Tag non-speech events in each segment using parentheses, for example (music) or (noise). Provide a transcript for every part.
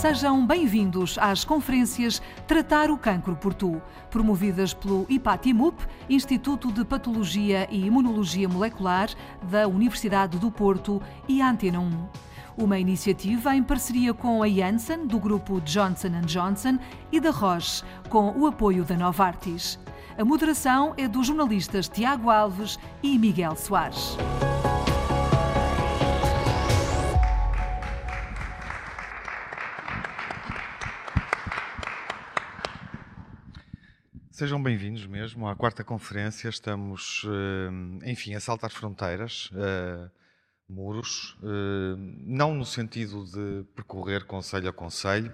Sejam bem-vindos às conferências Tratar o Cancro por Tu, promovidas pelo IPATIMUP, Instituto de Patologia e Imunologia Molecular da Universidade do Porto e Antena 1. Uma iniciativa em parceria com a Janssen, do grupo Johnson Johnson, e da Roche, com o apoio da Novartis. A moderação é dos jornalistas Tiago Alves e Miguel Soares. Sejam bem-vindos mesmo à quarta conferência. Estamos, eh, enfim, a saltar fronteiras, eh, muros, eh, não no sentido de percorrer conselho a conselho.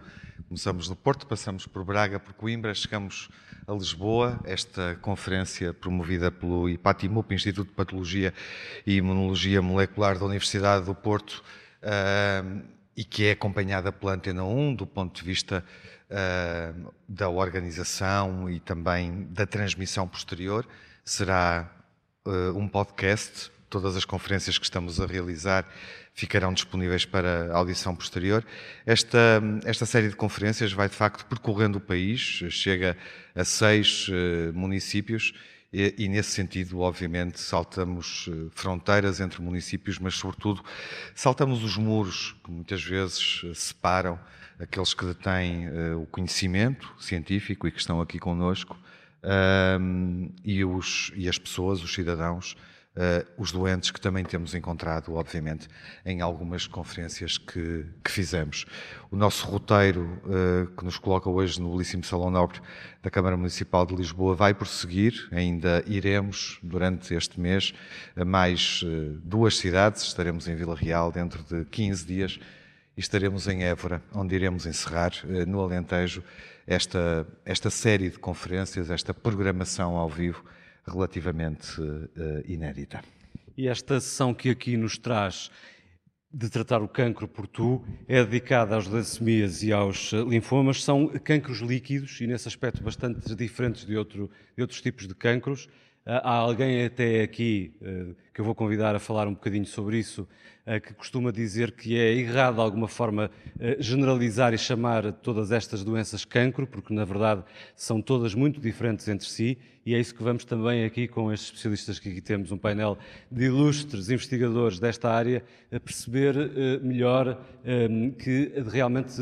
Começamos no Porto, passamos por Braga, por Coimbra, chegamos a Lisboa. Esta conferência promovida pelo IPATIMUP, Instituto de Patologia e Imunologia Molecular da Universidade do Porto, e que é acompanhada pela Antena 1 do ponto de vista uh, da organização e também da transmissão posterior. Será uh, um podcast. Todas as conferências que estamos a realizar ficarão disponíveis para audição posterior. Esta, esta série de conferências vai, de facto, percorrendo o país, chega a seis uh, municípios e, e, nesse sentido, obviamente, saltamos fronteiras entre municípios, mas, sobretudo, saltamos os muros que muitas vezes separam aqueles que detêm uh, o conhecimento científico e que estão aqui conosco, uh, e, os, e as pessoas, os cidadãos, uh, os doentes que também temos encontrado, obviamente, em algumas conferências que, que fizemos. O nosso roteiro, eh, que nos coloca hoje no belíssimo Salão Nobre da Câmara Municipal de Lisboa, vai prosseguir. Ainda iremos, durante este mês, a mais duas cidades. Estaremos em Vila Real dentro de 15 dias e estaremos em Évora, onde iremos encerrar, eh, no Alentejo, esta, esta série de conferências, esta programação ao vivo relativamente uh, inédita. E esta sessão que aqui nos traz de tratar o cancro por tu é dedicada às leucemias e aos eh, linfomas. São cancros líquidos e, nesse aspecto, bastante diferentes de, outro, de outros tipos de cancros. Há alguém até aqui que eu vou convidar a falar um bocadinho sobre isso, eh, que costuma dizer que é errado de alguma forma eh, generalizar e chamar todas estas doenças cancro, porque na verdade são todas muito diferentes entre si, e é isso que vamos também aqui com estes especialistas que aqui temos, um painel de ilustres investigadores desta área, a perceber eh, melhor que realmente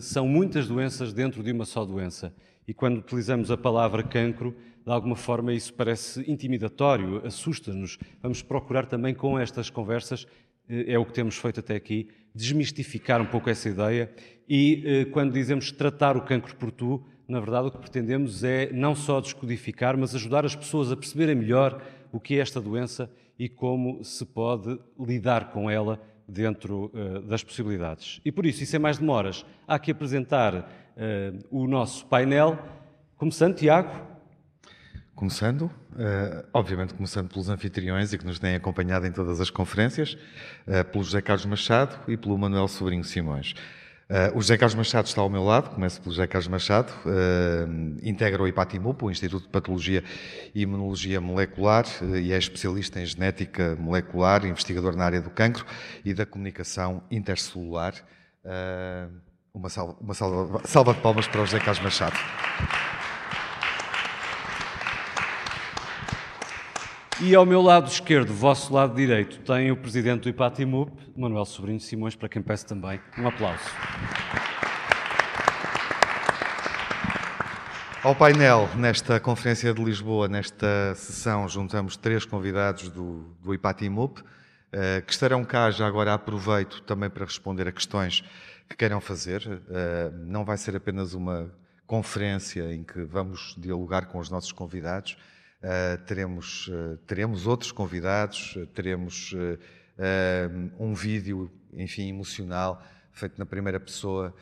são muitas doenças dentro de uma só doença. E quando utilizamos a palavra cancro, de alguma forma isso parece intimidatório, assusta-nos. Vamos procurar também com estas conversas é o que temos feito até aqui, desmistificar um pouco essa ideia e eh, quando dizemos tratar o cancro por tu, na verdade o que pretendemos é não só descodificar, mas ajudar as pessoas a perceberem melhor o que é esta doença e como se pode lidar com ela dentro uh, das possibilidades. E por isso, e sem mais demoras, há que apresentar o nosso painel. Começando, Tiago, Começando, uh, obviamente começando pelos anfitriões e que nos têm acompanhado em todas as conferências, uh, pelo José Carlos Machado e pelo Manuel Sobrinho Simões. Uh, o José Carlos Machado está ao meu lado, começo pelo José Carlos Machado, integra o IPATIMUP, o Instituto de Patologia e Imunologia Molecular, e é especialista em genética molecular, investigador na área do cancro e da comunicação intercelular. uma salva, uma salva, salva de palmas para o José Carlos Machado. E ao meu lado esquerdo, vosso lado direito, tem o presidente do IPATIMUP, Manuel Sobrinho Simões, para quem peço também um aplauso. Ao painel, nesta Conferência de Lisboa, nesta sessão, juntamos três convidados do, do IPATIMUP, uh, que estarão cá, já agora aproveito também para responder a questões que queiram fazer. Uh, não vai ser apenas uma conferência em que vamos dialogar com os nossos convidados, teremos, uh, teremos outros convidados, uh, teremos um vídeo, enfim, emocional, feito na primeira pessoa,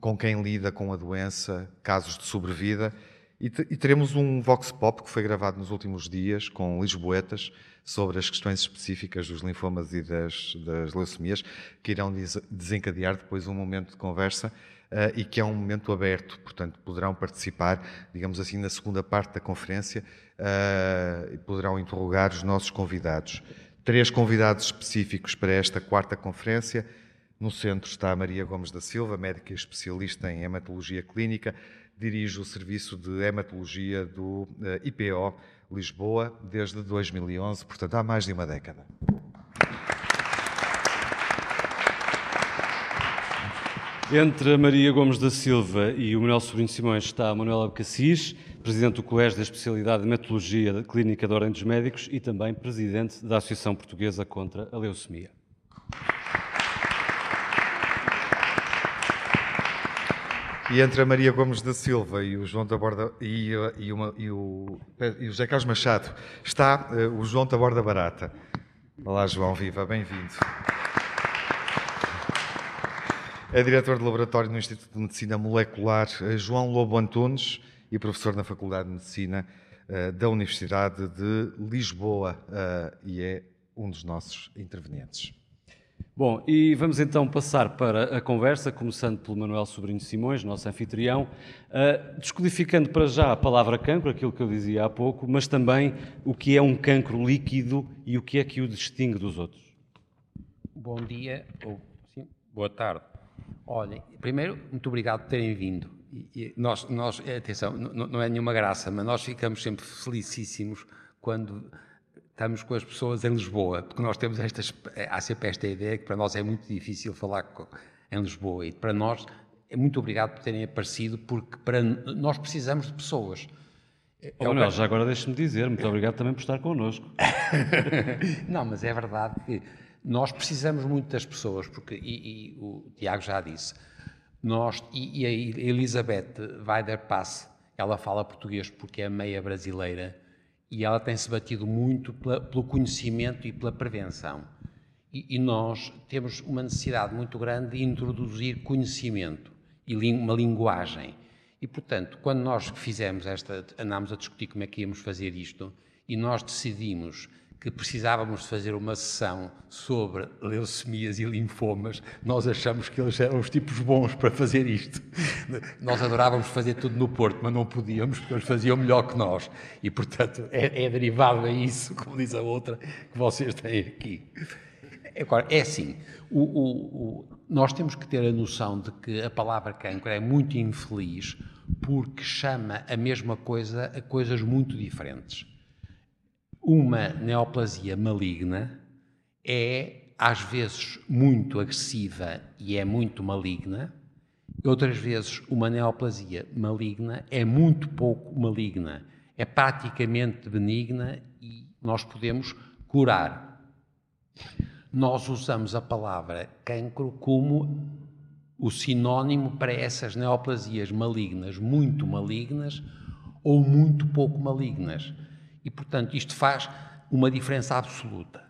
com quem lida com a doença, casos de sobrevida, e, teremos um Vox Pop que foi gravado nos últimos dias com lisboetas sobre as questões específicas dos linfomas e das, das leucemias, que irão desencadear depois um momento de conversa e que é um momento aberto, portanto, poderão participar, digamos assim, na segunda parte da conferência uh, e poderão interrogar os nossos convidados. Três convidados específicos para esta quarta conferência. No centro está a Maria Gomes da Silva, médica especialista em hematologia clínica, dirige o serviço de hematologia do eh, IPO Lisboa desde 2011, portanto há mais de uma década. Entre a Maria Gomes da Silva e o Manuel Sobrinho Simões está a Manuela Cassis, presidente do Colégio da Especialidade de Hematologia Clínica da Ordem dos Médicos e também presidente da Associação Portuguesa contra a Leucemia. E entre a Maria Gomes da Silva e o João da Borda e, e, uma, e, o, e o José Carlos Machado está uh, o João da Borda Barata. Olá, João, viva, bem-vindo. É diretor de laboratório no Instituto de Medicina Molecular eh, João Lobo Antunes e professor na Faculdade de Medicina uh, da Universidade de Lisboa uh, e é um dos nossos intervenientes. Bom, e vamos então passar para a conversa, começando pelo Manuel Sobrinho Simões, nosso anfitrião, uh, descodificando para já a palavra cancro, aquilo que eu dizia há pouco, mas também o que é um cancro líquido e o que é que o distingue dos outros. Bom dia, ou sim, boa tarde. Olhem, primeiro, muito obrigado por terem vindo. E, nós, nós, é, atenção, não, é nenhuma graça, mas nós ficamos sempre felicíssimos quando estamos com as pessoas em Lisboa, porque nós temos estas, há sempre esta ideia que para nós é muito difícil falar com, em Lisboa e para nós é muito obrigado por terem aparecido, porque para nós precisamos de pessoas. Oh, Manuel, já agora deixe-me dizer, muito obrigado também por estar connosco. (laughs) não, mas é verdade que nós precisamos muito das pessoas, porque, e, e o Tiago já disse, nós, e, e a Elizabeth Weider-Pass, ela fala português porque é meia brasileira, e ela tem-se batido muito pela, pelo conhecimento e pela prevenção. E, e, nós temos uma necessidade muito grande de introduzir conhecimento e uma linguagem. E, portanto, quando nós fizemos esta, andámos a discutir como é que íamos fazer isto, e nós decidimos que precisávamos fazer uma sessão sobre leucemias e linfomas, nós achamos que eles eram os tipos bons para fazer isto. Nós adorávamos fazer tudo no Porto, mas não podíamos, porque eles faziam melhor que nós. E, portanto, é, é derivado a isso, como diz a outra, que vocês têm aqui. Agora, é assim, o, o, o, nós temos que ter a noção de que a palavra cancro é muito infeliz porque chama a mesma coisa a coisas muito diferentes. Uma neoplasia maligna é, às vezes, muito agressiva e é muito maligna, outras vezes, uma neoplasia maligna é muito pouco maligna, é praticamente benigna e nós podemos curar. Nós usamos a palavra cancro como o sinónimo para essas neoplasias malignas, muito malignas ou muito pouco malignas. E, portanto, isto faz uma diferença absoluta.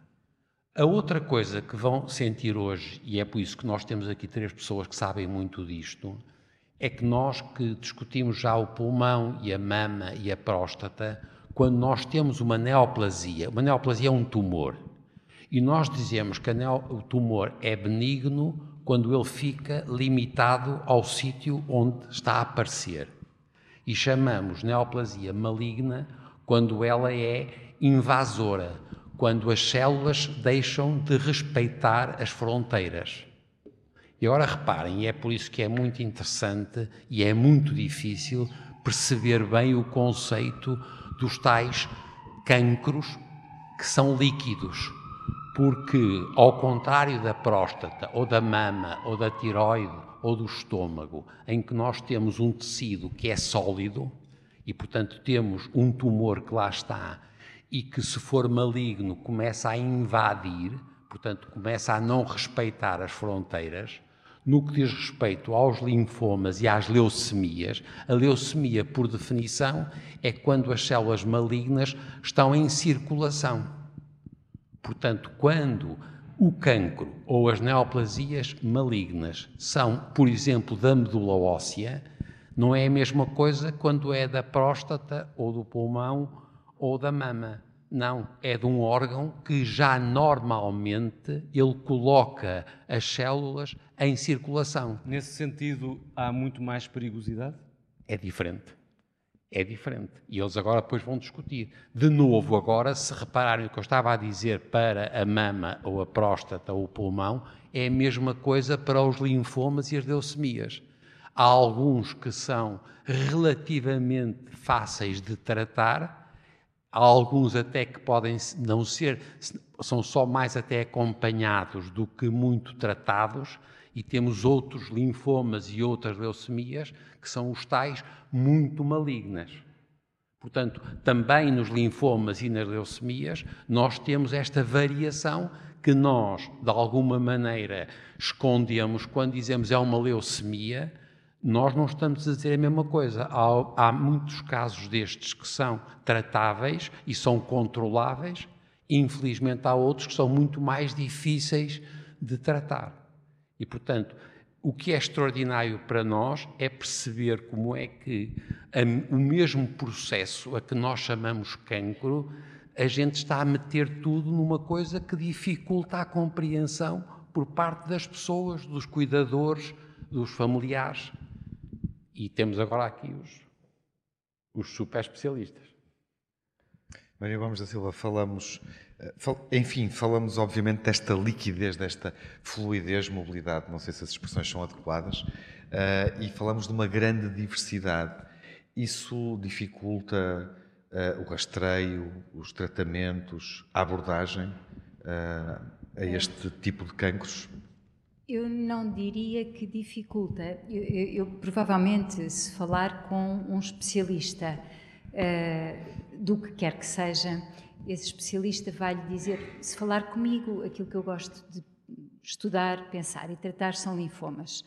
A outra coisa que vão sentir hoje, e é por isso que nós temos aqui três pessoas que sabem muito disto, é que nós que discutimos já o pulmão e a mama e a próstata, quando nós temos uma neoplasia, uma neoplasia é um tumor, e nós dizemos que o tumor é benigno quando ele fica limitado ao sítio onde está a aparecer. E chamamos neoplasia maligna quando ela é invasora, quando as células deixam de respeitar as fronteiras. E agora reparem, é por isso que é muito interessante e é muito difícil perceber bem o conceito dos tais cancros que são líquidos. Porque, ao contrário da próstata, ou da mama, ou da tiroide, ou do estômago, em que nós temos um tecido que é sólido, e, portanto, temos um tumor que lá está e que, se for maligno, começa a invadir, portanto, começa a não respeitar as fronteiras. No que diz respeito aos linfomas e às leucemias, a leucemia, por definição, é quando as células malignas estão em circulação. Portanto, quando o cancro ou as neoplasias malignas são, por exemplo, da medula óssea, não é a mesma coisa quando é da próstata ou do pulmão ou da mama. Não, é de um órgão que já normalmente ele coloca as células em circulação. Nesse sentido, há muito mais perigosidade? É diferente. É diferente. E eles agora depois vão discutir. De novo, agora, se repararem o que eu estava a dizer para a mama ou a próstata ou o pulmão, é a mesma coisa para os linfomas e as leucemias. Há alguns que são relativamente fáceis de tratar, há alguns até que podem não ser, são só mais até acompanhados do que muito tratados, e temos outros linfomas e outras leucemias que são os tais muito malignas. Portanto, também nos linfomas e nas leucemias, nós temos esta variação que nós, de alguma maneira, escondemos quando dizemos é uma leucemia, nós não estamos a dizer a mesma coisa. Há, há, muitos casos destes que são tratáveis e são controláveis, infelizmente há outros que são muito mais difíceis de tratar. E, portanto, o que é extraordinário para nós é perceber como é que a, o mesmo processo a que nós chamamos cancro, a gente está a meter tudo numa coisa que dificulta a compreensão por parte das pessoas, dos cuidadores, dos familiares. E temos agora aqui os, os super especialistas. Maria Gomes da Silva, falamos, eh, enfim, falamos obviamente desta liquidez, desta fluidez, mobilidade, não sei se as expressões são adequadas, eh, e falamos de uma grande diversidade. Isso dificulta eh, o rastreio, os tratamentos, a abordagem a este tipo de cancros? Eu não diria que dificulta. Eu, eu, eu provavelmente, se falar com um especialista uh, do que quer que seja, esse especialista vai lhe dizer: se falar comigo, aquilo que eu gosto de estudar, pensar e tratar são linfomas.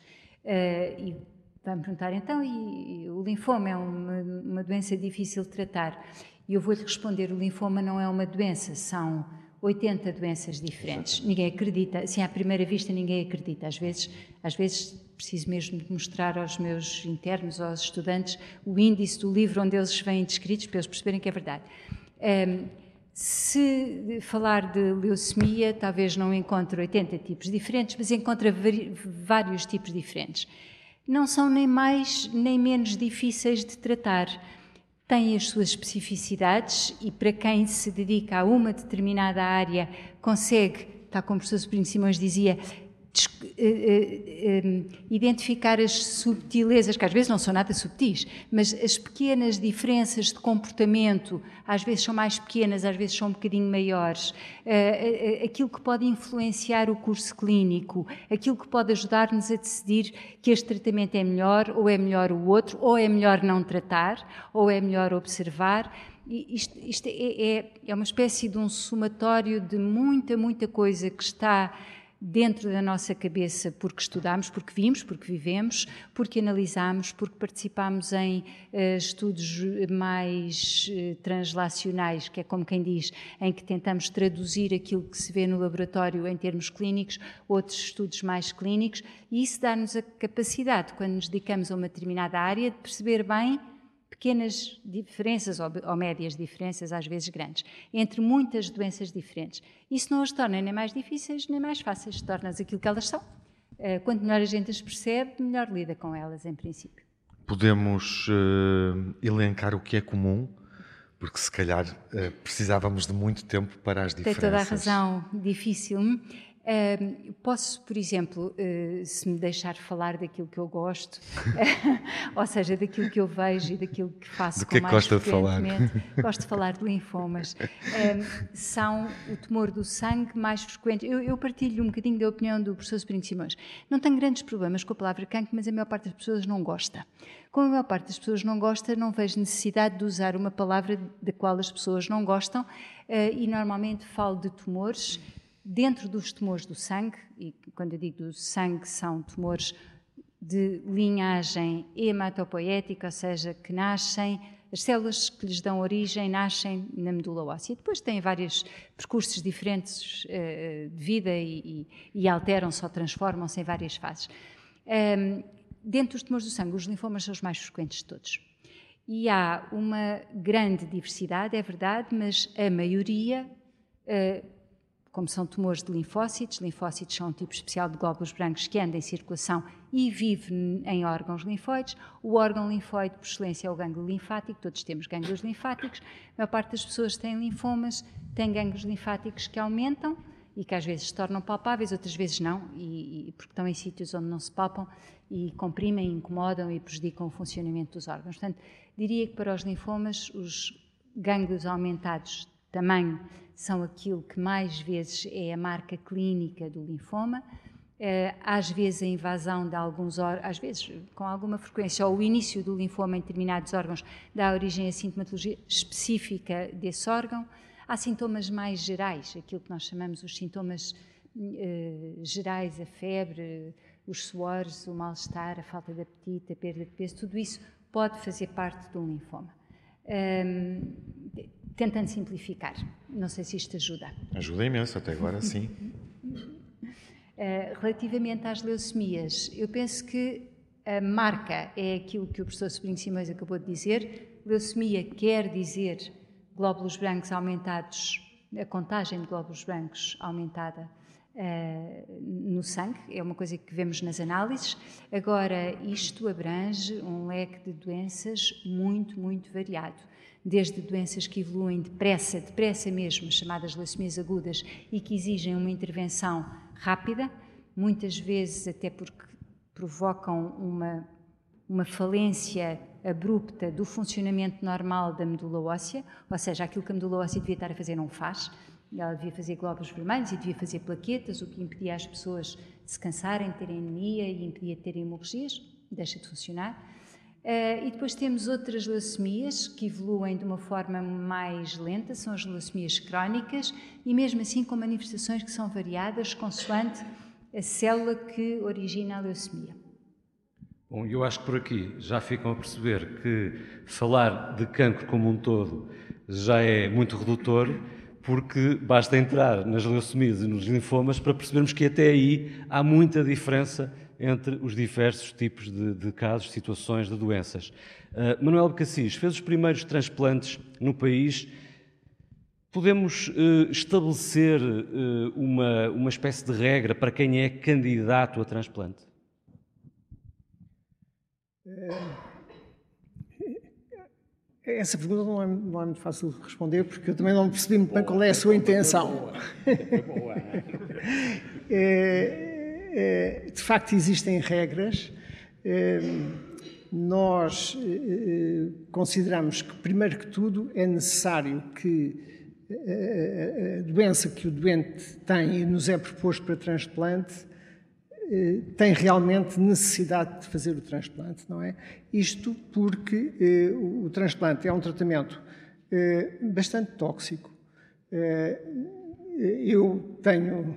Uh, e vai-me perguntar então, e, e, o linfoma é uma, uma doença difícil de tratar? E eu vou-lhe responder: o linfoma não é uma doença, são 80 doenças diferentes. Ninguém acredita, assim à primeira vista ninguém acredita. Às vezes, às vezes preciso mesmo de mostrar aos meus internos, aos estudantes, o índice do livro onde eles vêm descritos para eles perceberem que é verdade. Um, se falar de leucemia, talvez não encontre 80 tipos diferentes, mas encontra vários tipos diferentes. Não são nem mais nem menos difíceis de tratar tem as suas especificidades e para quem se dedica a uma determinada área consegue, tal como o professor Sobrinho Simões dizia, identificar as subtilezas, que às vezes não são nada subtis, mas as pequenas diferenças de comportamento, às vezes são mais pequenas, às vezes são um bocadinho maiores, aquilo que pode influenciar o curso clínico, aquilo que pode ajudar-nos a decidir que este tratamento é melhor, ou é melhor o outro, ou é melhor não tratar, ou é melhor observar. Isto, isto é, é, é uma espécie de um somatório de muita, muita coisa que está dentro da nossa cabeça porque estudamos, porque vimos, porque vivemos, porque analisamos, porque participamos em uh, estudos mais uh, translacionais, que é como quem diz, em que tentamos traduzir aquilo que se vê no laboratório em termos clínicos, outros estudos mais clínicos, e isso dá-nos a capacidade, quando nos dedicamos a uma determinada área, de perceber bem pequenas diferenças ou, ou, médias diferenças, às vezes grandes, entre muitas doenças diferentes. Isso não as torna nem mais difíceis nem mais fáceis, torna-as aquilo que elas são. Uh, quanto melhor a gente as percebe, melhor lida com elas, em princípio. Podemos uh, elencar o que é comum, porque se calhar uh, precisávamos de muito tempo para as diferenças. Tem toda a razão, difícil. Uh, posso, por exemplo, uh, se me deixar falar daquilo que eu gosto, (laughs) ou seja, daquilo que eu vejo e daquilo que faço Do que com é que gosta de falar? (laughs) gosto de falar de linfomas. Uh, são o tumor do sangue mais frequente. Eu, eu, partilho um bocadinho da opinião do professor Espírito Simões. Não tenho grandes problemas com a palavra cancro, mas a maior parte das pessoas não gosta. Como a maior parte das pessoas não gosta, não vejo necessidade de usar uma palavra da qual as pessoas não gostam eh, e normalmente falo de tumores dentro dos tumores do sangue, e quando eu digo do sangue, são tumores de linhagem hematopoética, ou seja, que nascem, as células que lhes dão origem nascem na medula óssea. Depois têm vários percursos diferentes uh, de vida e, e, e alteram-se ou transformam-se em várias fases. Um, dentro dos tumores do sangue, os linfomas são os mais frequentes de todos. E há uma grande diversidade, é verdade, mas a maioria uh, como são tumores de linfócitos, linfócitos são um tipo especial de glóbulos brancos que anda em circulação e vive em órgãos linfóides. O órgão linfóide, por excelência, é o gânglio linfático, todos temos gânglios linfáticos. A maior parte das pessoas têm linfomas, têm gânglios linfáticos que aumentam e que às vezes se tornam palpáveis, outras vezes não, e, e porque estão em sítios onde não se palpam e comprimem, incomodam e prejudicam o funcionamento dos órgãos. Portanto, diria que para os linfomas os gânglios aumentados tamanho são aquilo que mais vezes é a marca clínica do linfoma. Eh, às vezes a invasão de alguns órgãos, às vezes com alguma frequência, ou o início do linfoma em determinados órgãos dá origem a sintomatologia específica desse órgão. Há sintomas mais gerais, aquilo que nós chamamos os sintomas uh, gerais, a febre, os suores, o mal-estar, a falta de apetite, a perda de peso, tudo isso pode fazer parte do linfoma. Um, tentando simplificar, não sei se isto ajuda. Ajuda imenso, até agora sim. Uh, (laughs) relativamente às leucemias, eu penso que a marca é aquilo que o professor Sobrinho Simões acabou de dizer. Leucemia quer dizer glóbulos brancos aumentados, a contagem de glóbulos brancos aumentada uh, no sangue, é uma coisa que vemos nas análises. Agora, isto abrange um leque de doenças muito, muito variado. Desde doenças que evoluem depressa, depressa mesmo, chamadas leucemias agudas, e que exigem uma intervenção rápida, muitas vezes até porque provocam uma, uma falência abrupta do funcionamento normal da medula óssea, ou seja, aquilo que a medula óssea devia estar a fazer não faz. Ela devia fazer glóbulos vermelhos e devia fazer plaquetas, o que impedia as pessoas de se cansarem, terem anemia e impedia de terem hemorragias, deixa de funcionar. Uh, e depois temos outras leucemias que evoluem de uma forma mais lenta, são as leucemias crónicas, e mesmo assim com manifestações que são variadas consoante a célula que origina a leucemia. Bom, eu acho que por aqui já ficam a perceber que falar de cancro como um todo já é muito redutor, porque basta entrar nas leucemias e nos linfomas para percebermos que até aí há muita diferença entre os diversos tipos de, de casos, situações, de doenças. Uh, Manuel Cassis fez os primeiros transplantes no país. Podemos uh, estabelecer uh, uma, uma espécie de regra para quem é candidato a transplante? É, essa pergunta não é, não é, muito fácil de responder, porque eu também não percebi muito bem qual é a sua intenção. é, é, (laughs) de facto, existem regras. É, nós é, consideramos que, primeiro que tudo, é necessário que a doença que o doente tem e nos é proposto para transplante eh, tem realmente necessidade de fazer o transplante, não é? Isto porque eh, o, transplante é um tratamento eh, bastante tóxico. Eh, eu tenho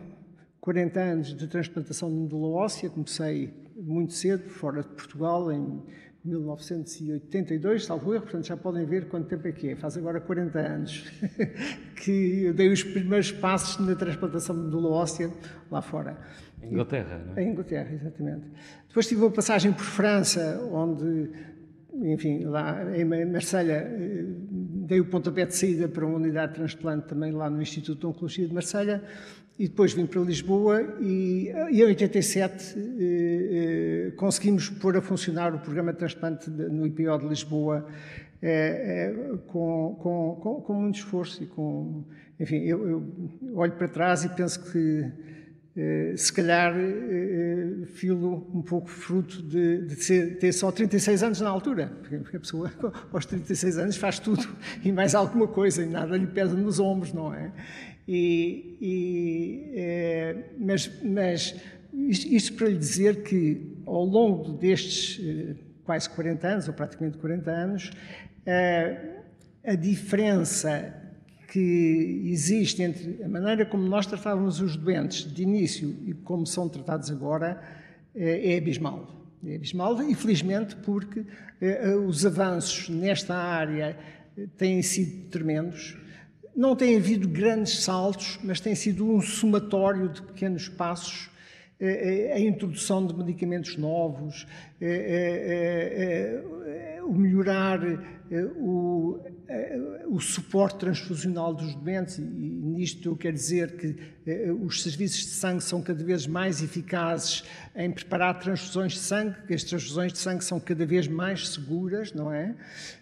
40 anos de transplantação de medula óssea, comecei muito cedo, fora de Portugal, em 1982, salvo erro, portanto já podem ver quanto tempo é que é. Faz agora 40 anos (laughs) que eu dei os primeiros passos na transplantação de medula óssea lá fora. Em Inglaterra, não é? Em Inglaterra, exatamente. Depois tive uma passagem por França, onde, enfim, lá em Marselha, eh, dei o pontapé de saída para uma unidade de transplante também lá no Instituto de Oncologia de Marselha, e depois vim para Lisboa e, e em 87 eh, eh, conseguimos pôr a funcionar o programa de transplante de, no IPO de Lisboa eh, eh, com, com, com, com, muito esforço e com... Enfim, eu, eu olho para trás e penso que eh, se calhar eh, filo um pouco fruto de, de ser, ter só 36 anos na altura, porque a pessoa (laughs) aos 36 anos faz tudo (laughs) e mais alguma coisa e nada lhe pesa nos ombros, não é? E, e é, mas, mas isto, isto, para lhe dizer que ao longo destes quase 40 anos, ou praticamente 40 anos, a diferença que existe entre a maneira como nós tratávamos os doentes de início e como são tratados agora é, é abismal. É abismal, infelizmente, porque eh, os avanços nesta área eh, têm sido tremendos. Não tem havido grandes saltos, mas tem sido um somatório de pequenos passos a introdução de medicamentos novos, o melhorar o, o suporte transfusional dos doentes, e nisto eu quero dizer que os serviços de sangue são cada vez mais eficazes em preparar transfusões de sangue, que as transfusões de sangue são cada vez mais seguras, não é?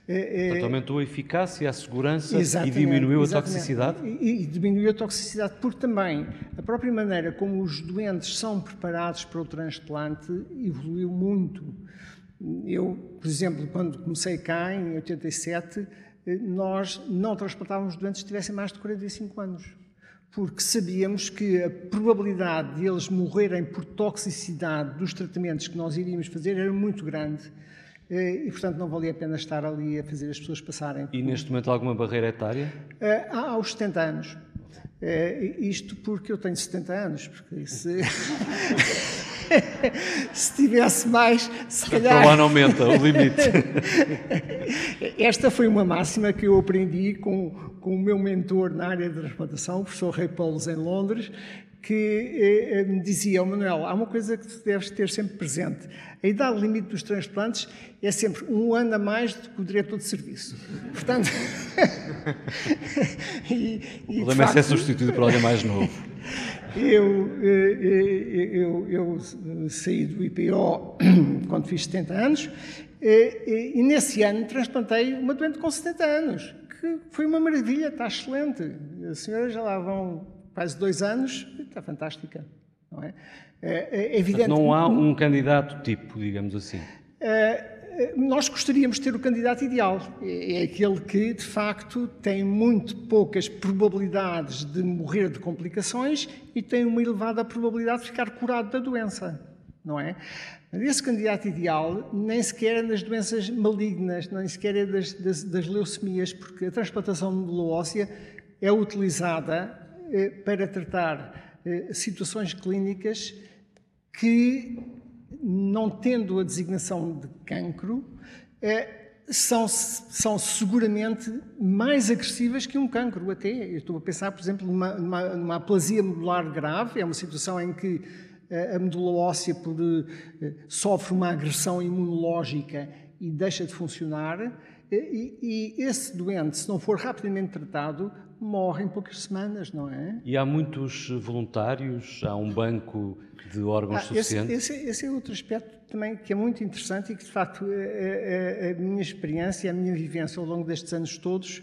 Portanto, aumentou a eficácia, a segurança e diminuiu a toxicidade? E, e diminuiu a toxicidade, porque também a própria maneira como os doentes são preparados para o transplante evoluiu muito. Eu, por exemplo, quando comecei cá, em 87, eh, nós não transplantávamos doentes que tivessem mais de 45 anos, porque sabíamos que a probabilidade de eles morrerem por toxicidade dos tratamentos que nós iríamos fazer era muito grande. Eh, e, portanto, não valia a pena estar ali a fazer as pessoas passarem. E, neste momento, alguma barreira etária? Eh, há aos 70 anos. Isto porque eu tenho 70 anos, porque se... (laughs) (laughs) se tivesse mais, se calhar. Então lá não aumenta o limite. (laughs) Esta foi uma máxima que eu aprendi com, com o meu mentor na área de transplantação, o professor Ray Paulos, em Londres, que eh, eh, me dizia, oh, Manuel, há uma coisa que tu deves ter sempre presente. A idade limite dos transplantes é sempre um ano a mais do que o diretor de serviço. Portanto. (laughs) e, e, o problema é ser substituído por alguém mais novo. Eu, eh, eh, eu, eu, saí do IPO (clears throat) quando fiz 70 anos eh, e, nesse ano transplantei uma doente com 70 anos, que foi uma maravilha, está excelente. A senhora já lá vão quase dois anos, está fantástica. Não é? É, é evidente. Não há um candidato tipo, digamos assim. É, nós gostaríamos de ter o candidato ideal. É aquele que, de facto, tem muito poucas probabilidades de morrer de complicações e tem uma elevada probabilidade de ficar curado da doença, não é? Esse candidato ideal nem sequer é das doenças malignas, nem sequer é das, das, das leucemias, porque a transplantação óssea é utilizada eh, para tratar eh, situações clínicas que não tendo a designação de cancro, é, são, são seguramente mais agressivas que um cancro, até. Eu estou a pensar, por exemplo, numa, numa, numa aplasia medular grave, é uma situação em que eh, a medula óssea por, eh, sofre uma agressão imunológica e deixa de funcionar, e, e, esse doente, se não for rapidamente tratado, morre em poucas semanas, não é? E há muitos voluntários? Há um banco de órgãos ah, suficientes? Esse, esse, esse, é outro aspecto também que é muito interessante e que, de facto, a, a, a minha experiência, a minha vivência ao longo destes anos todos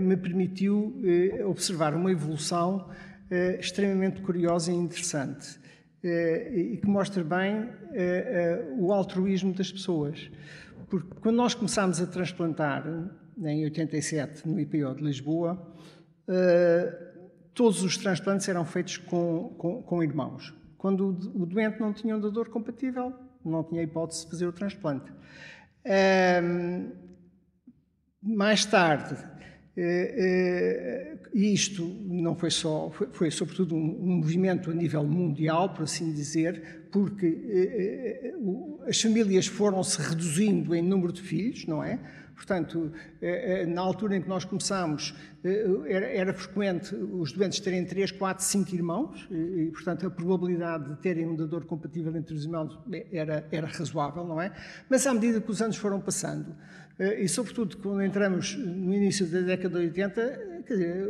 me permitiu observar uma evolução extremamente curiosa e interessante e que mostra bem o altruísmo das pessoas. Porque quando nós começámos a transplantar, em 87, no IPO de Lisboa, todos os transplantes eram feitos com, com, com irmãos. Quando o doente não tinha um dador compatível, não tinha hipótese de fazer o transplante. Mais tarde, uh, uh, isto não foi só, foi, foi sobretudo um, movimento a nível mundial, por assim dizer, porque uh, as famílias foram se reduzindo em número de filhos, não é? Portanto, eh, eh, na altura em que nós começámos, eh, era, frequente os doentes terem 3, 4, 5 irmãos, e, portanto, a probabilidade de terem um dador compatível entre os irmãos era, era razoável, não é? Mas à medida que os anos foram passando, e sobretudo quando entramos no início da década de 80, quer dizer,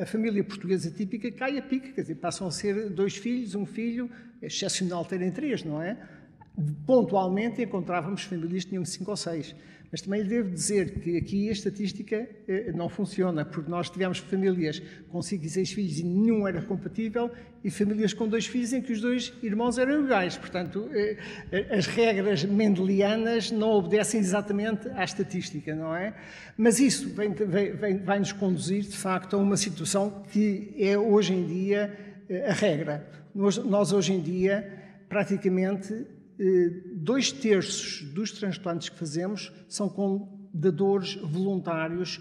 a família portuguesa típica cai a pique, quer dizer, passam a ser dois filhos, um filho, é excepcional terem três, não é? Pontualmente encontrávamos famílias que tinham cinco ou seis. Mas também lhe devo dizer que aqui a estatística eh, não funciona, porque nós tivemos famílias com 5 e 6 filhos e nenhum era compatível, e famílias com dois filhos em que os dois irmãos eram iguais. Portanto, eh, eh, as regras mendelianas não obedecem exatamente à estatística, não é? Mas isso vai nos conduzir, de facto, a uma situação que é hoje em dia a regra. Nós, hoje em dia, praticamente dois terços dos transplantes que fazemos são com dadores voluntários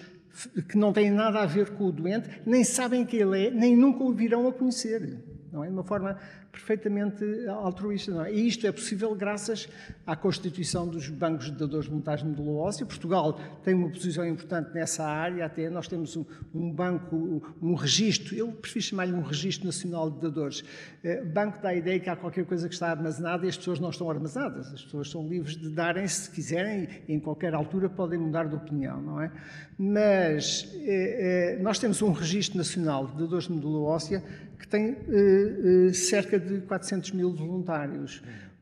que não têm nada a ver com o doente, nem sabem quem ele é, nem nunca o virão a conhecer. não é? De uma forma perfeitamente altruísta, é? E isto é possível graças à constituição dos bancos de dadores montagem de medula óssea. Portugal tem uma posição importante nessa área, até nós temos um, um banco, um registro, eu prefiro chamar-lhe um registro nacional de dadores. Eh, banco dá a ideia que há qualquer coisa que está armazenada e as pessoas não estão armazenadas, as pessoas são livres de darem se quiserem e em qualquer altura podem mudar de opinião, não é? Mas eh, eh, nós temos um registro nacional de dadores de medula óssea que tem eh, eh, cerca de 400 mil voluntários,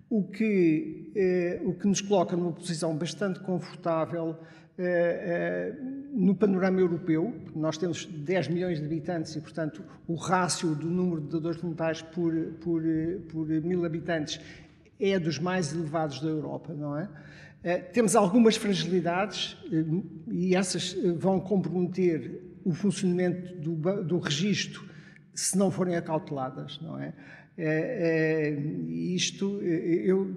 o que, eh, o que nos coloca numa posição bastante confortável no panorama europeu. Nós temos 10 milhões de habitantes e, portanto, o rácio do número de dadores voluntários por, por, por mil habitantes é dos mais elevados da Europa, não é? Temos algumas fragilidades e essas vão comprometer o funcionamento do, do registro se não forem acauteladas, não é? É, é isto, eu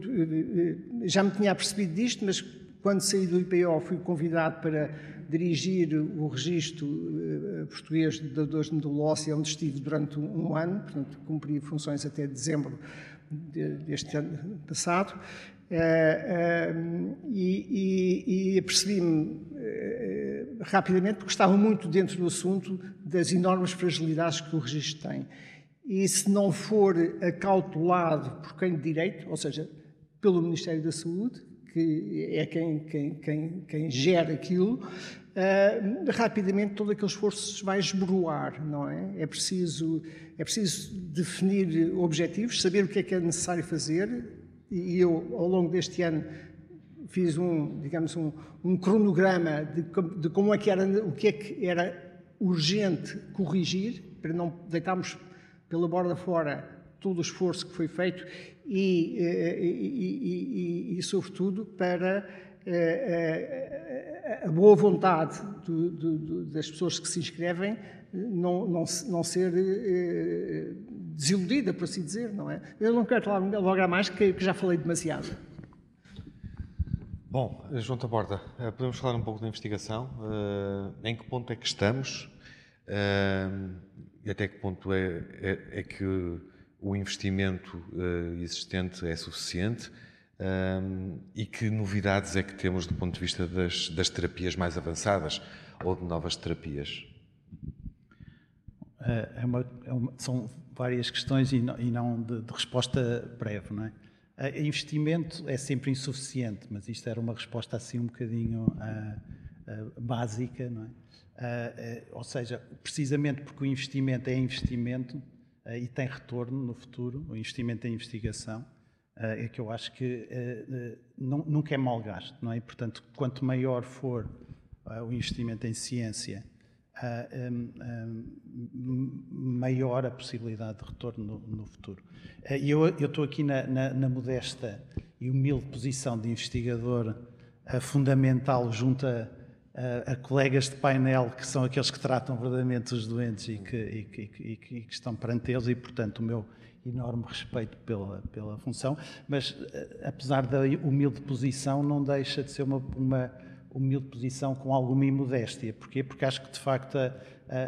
já me tinha percebido disto, mas quando saí do IPO fui convidado para dirigir o registro eh, português de dadores de medula onde estive durante um ano, portanto cumpri funções até dezembro deste ano passado, eh, eh, e, e, e percebi-me rapidamente, porque estava muito dentro do assunto das enormes fragilidades que o registro tem. E se não for acautelado por quem de direito, ou seja, pelo Ministério da Saúde, que é quem, quem, quem, quem gera aquilo, uh, rapidamente todo aquele esforço vai esboroar, não é? É preciso, é preciso definir objetivos, saber o que é que é necessário fazer, e eu, ao longo deste ano, fiz um, digamos, um, um cronograma de, de, como é que era, o que é que era urgente corrigir, para não deitarmos pela borda fora todo o esforço que foi feito e, eh, e, e, e sobretudo, para eh, eh, a boa vontade do, do, das pessoas que se inscrevem não, não, não ser desiludida, por assim dizer, não é? Eu não quero falar logo mais, que, que já falei demasiado. Bom, João Taborda, eh, podemos falar um pouco da investigação? Em que ponto é que estamos? E até que ponto é, é, é que o investimento uh, existente é suficiente? e que novidades é que temos do ponto de vista das, das terapias mais avançadas ou de novas terapias? É uma, é uma, são várias questões e não, e não de, de resposta breve, não é? Investimento é sempre insuficiente, mas isto era uma resposta assim um bocadinho uh, uh, básica, não é? Ou seja, precisamente porque o investimento é investimento e tem retorno no futuro, o investimento em investigação, é que eu acho que não, nunca é mal gasto, não é? portanto, quanto maior for o investimento em ciência maior a possibilidade de retorno no, no futuro. Uh, eu, estou aqui na, na, na, modesta e humilde posição de investigador uh, fundamental junto a, a, a, colegas de painel que são aqueles que tratam verdadeiramente os doentes e que, e, e, e, que estão perante eles e, portanto, o meu enorme respeito pela, pela função, mas uh, apesar da humilde posição não deixa de ser uma, uma humilde posição com alguma imodéstia. Porquê? Porque acho que, de facto, a,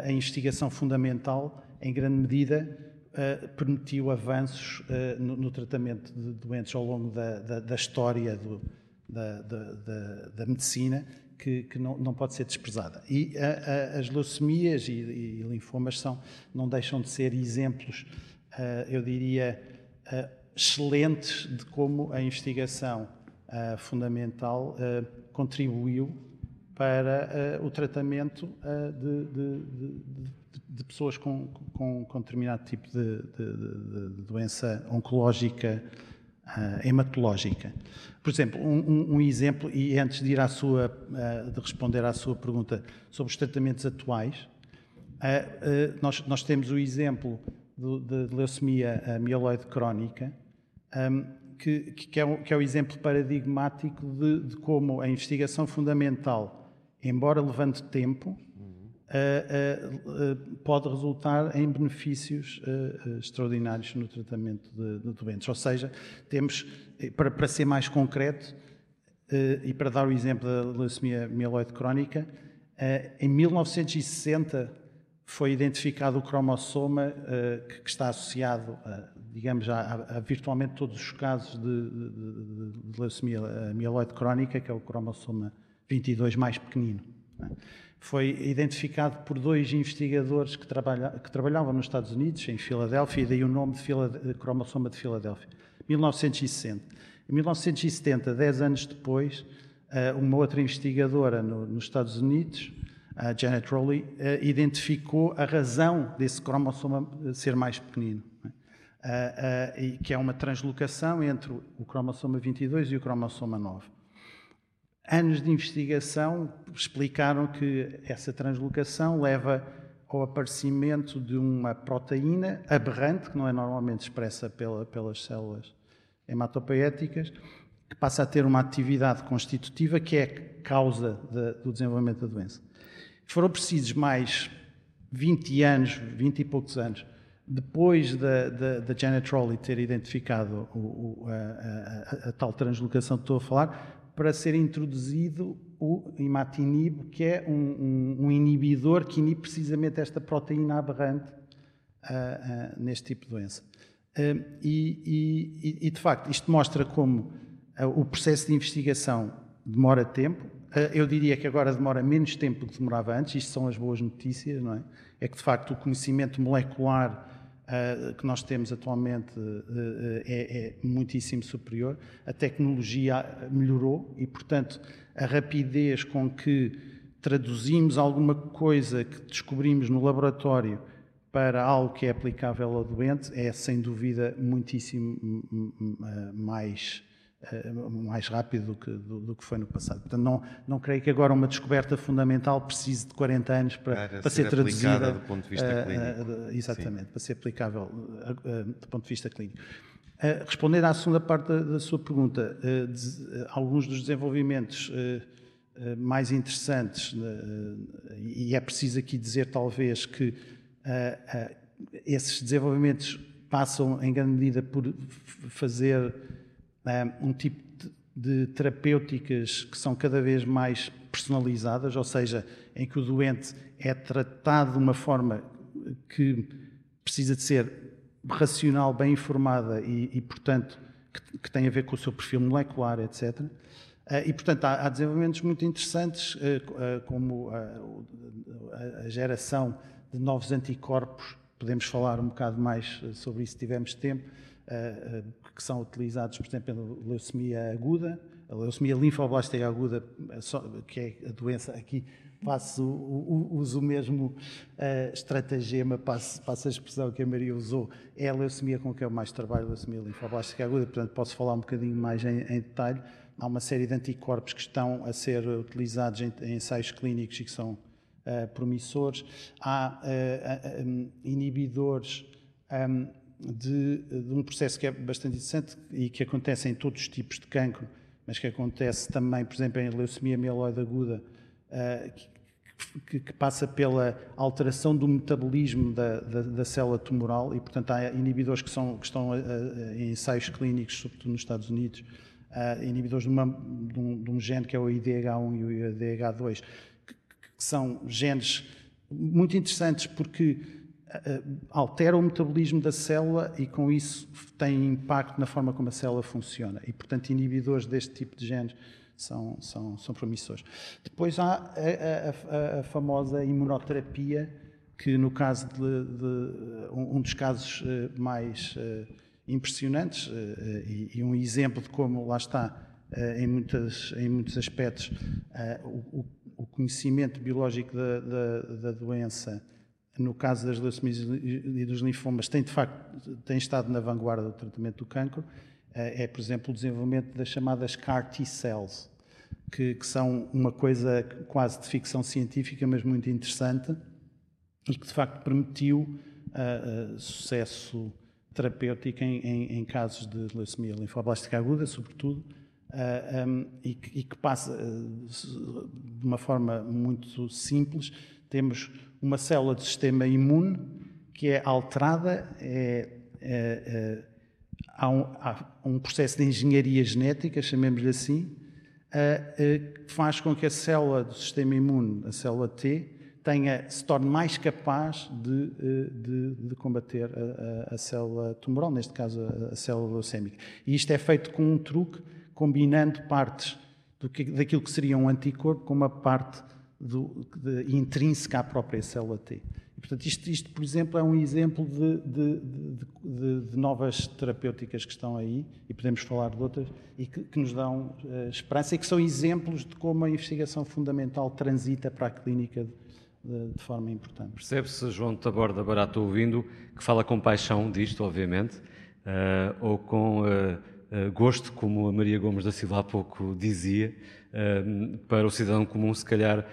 a investigação fundamental, em grande medida, uh, permitiu avanços uh, no, no, tratamento de doentes ao longo da, da, da história do, da, da, medicina, que, que não, não, pode ser desprezada. E a, as leucemias e, e, linfomas são, não deixam de ser exemplos, uh, eu diria, excelentes de como a investigação fundamental contribuiu para uh, o tratamento uh, de, de, de, de, pessoas com, com, com determinado tipo de, doença oncológica uh, hematológica. Por exemplo, um, um, exemplo, e antes de ir à sua, de responder à sua pergunta sobre os tratamentos atuais, nós, nós, temos o exemplo de, leucemia mieloide crónica, um, que, que, é, o, que é o exemplo paradigmático de, de, como a investigação fundamental, embora levante tempo, uh, uh, pode resultar em benefícios extraordinários no tratamento de, doentes. Ou seja, temos, para, ser mais concreto, e para dar o exemplo da leucemia mieloide crónica, em 1960 foi identificado o cromossoma que, está associado, a, digamos, a, a, virtualmente todos os casos de, de, de, de leucemia mieloide crónica, que é o cromossoma 22 mais pequenino. Foi identificado por dois investigadores que, trabalha, que, trabalhavam nos Estados Unidos, em Filadélfia, e daí o nome de Filade, cromossoma de Filadélfia, 1960. Em 1970, dez anos depois, eh, uma outra investigadora nos Estados Unidos, a Janet Rowley, eh, identificou a razão desse cromossoma ser mais pequenino, né? que é uma translocação entre o cromossoma 22 e o cromossoma 9 anos de investigação explicaram que essa translocação leva ao aparecimento de uma proteína aberrante, que não é normalmente expressa pela, pelas células hematopoéticas, que passa a ter uma atividade constitutiva que é causa de, do desenvolvimento da doença. Foram precisos mais 20 anos, 20 e poucos anos, depois da, Janet Rowley ter identificado o, o, a, a, a, tal translocação que estou a falar, para ser introduzido o imatinib, que é um, um, um inibidor que inibe precisamente esta proteína aberrante uh, uh, neste tipo de doença. Uh, e, e, e, de facto, isto mostra como o processo de investigação demora tempo. eu diria que agora demora menos tempo do que demorava antes, isto são as boas notícias, não é? É que, de facto, o conhecimento molecular uh, que nós temos atualmente uh, é, é, muitíssimo superior. A tecnologia melhorou e, portanto, a rapidez com que traduzimos alguma coisa que descobrimos no laboratório para algo que é aplicável ao doente é, sem dúvida, muitíssimo mais eh, mais rápido do que, do, do, que foi no passado. Portanto, não, não creio que agora uma descoberta fundamental precise de 40 anos para, para, ser, ser traduzida. do ponto de vista uh, clínico. Uh, exatamente, Sim. para ser aplicável uh, do ponto de vista clínico. respondendo à segunda parte da, da sua pergunta, alguns dos desenvolvimentos mais interessantes, e é preciso aqui dizer talvez que esses desenvolvimentos passam em grande medida por fazer um tipo de terapêuticas que são cada vez mais personalizadas, ou seja, em que o doente é tratado de uma forma que precisa de ser racional, bem informada e, e portanto, que, que, tem a ver com o seu perfil molecular, etc. Ah, e, portanto, há, há desenvolvimentos muito interessantes, ah, como a, a, geração de novos anticorpos. Podemos falar um bocado mais sobre isso se tivermos tempo que são utilizados, por exemplo, na leucemia aguda, a leucemia linfoblástica aguda, que é a doença aqui, faço, uso o mesmo uh, estratagema, passo, passo a expressão que a Maria usou, é a leucemia com que eu mais trabalho, a leucemia linfoblástica aguda, portanto posso falar um bocadinho mais em, em detalhe. Há uma série de anticorpos que estão a ser utilizados em, em ensaios clínicos e que são uh, promissores. Há uh, um, inibidores um, de, de, um processo que é bastante interessante e que acontece em todos os tipos de cancro, mas que acontece também, por exemplo, em leucemia mieloide aguda, uh, que, que, passa pela alteração do metabolismo da, da, da, célula tumoral e, portanto, há inibidores que, são, que estão uh, em ensaios clínicos, sobretudo nos Estados Unidos, inibidores de, uma, de, um, de, um, gene que é o IDH1 e o IDH2, que, que são genes muito interessantes porque altera o metabolismo da célula e com isso tem impacto na forma como a célula funciona. E, portanto, inibidores deste tipo de genes são, são, são promissores. Depois há a, a, a famosa imunoterapia, que no caso de, de um, dos casos eh, mais uh, impressionantes e, e, um exemplo de como lá está em, muitas, em muitos aspectos o, o, conhecimento biológico da, da, da doença no caso das leucemias e dos linfomas, tem de facto tem estado na vanguarda do tratamento do cancro, eh, é, por exemplo, o desenvolvimento das chamadas CAR T-cells, que, que, são uma coisa quase de ficção científica, mas muito interessante, e que de facto permitiu uh, uh, sucesso terapêutico em, em, em, casos de leucemia linfoblástica aguda, sobretudo, uh, um, e, que, e, que, passa de uma forma muito simples. Temos uma célula do sistema imune que é alterada, é, é, é, há, um, há, um, processo de engenharia genética, chamemos-lhe assim, que faz com que a célula do sistema imune, a célula T, tenha, se torne mais capaz de, eh, de, de combater a, a, a, célula tumoral, neste caso a, a, célula leucémica. E isto é feito com um truque, combinando partes do que, daquilo que seria um anticorpo com uma parte do, de, intrínseca à própria célula T. E, portanto, isto, isto, por exemplo, é um exemplo de, de, de, novas terapêuticas que estão aí, e podemos falar de outras, e que, que nos dão uh, esperança e que são exemplos de como a investigação fundamental transita para a clínica de, forma importante. Percebe-se, João Taborda Barato, ouvindo, que fala com paixão disto, obviamente, uh, ou com uh, gosto, como a Maria Gomes da Silva há pouco dizia, para o cidadão comum, se calhar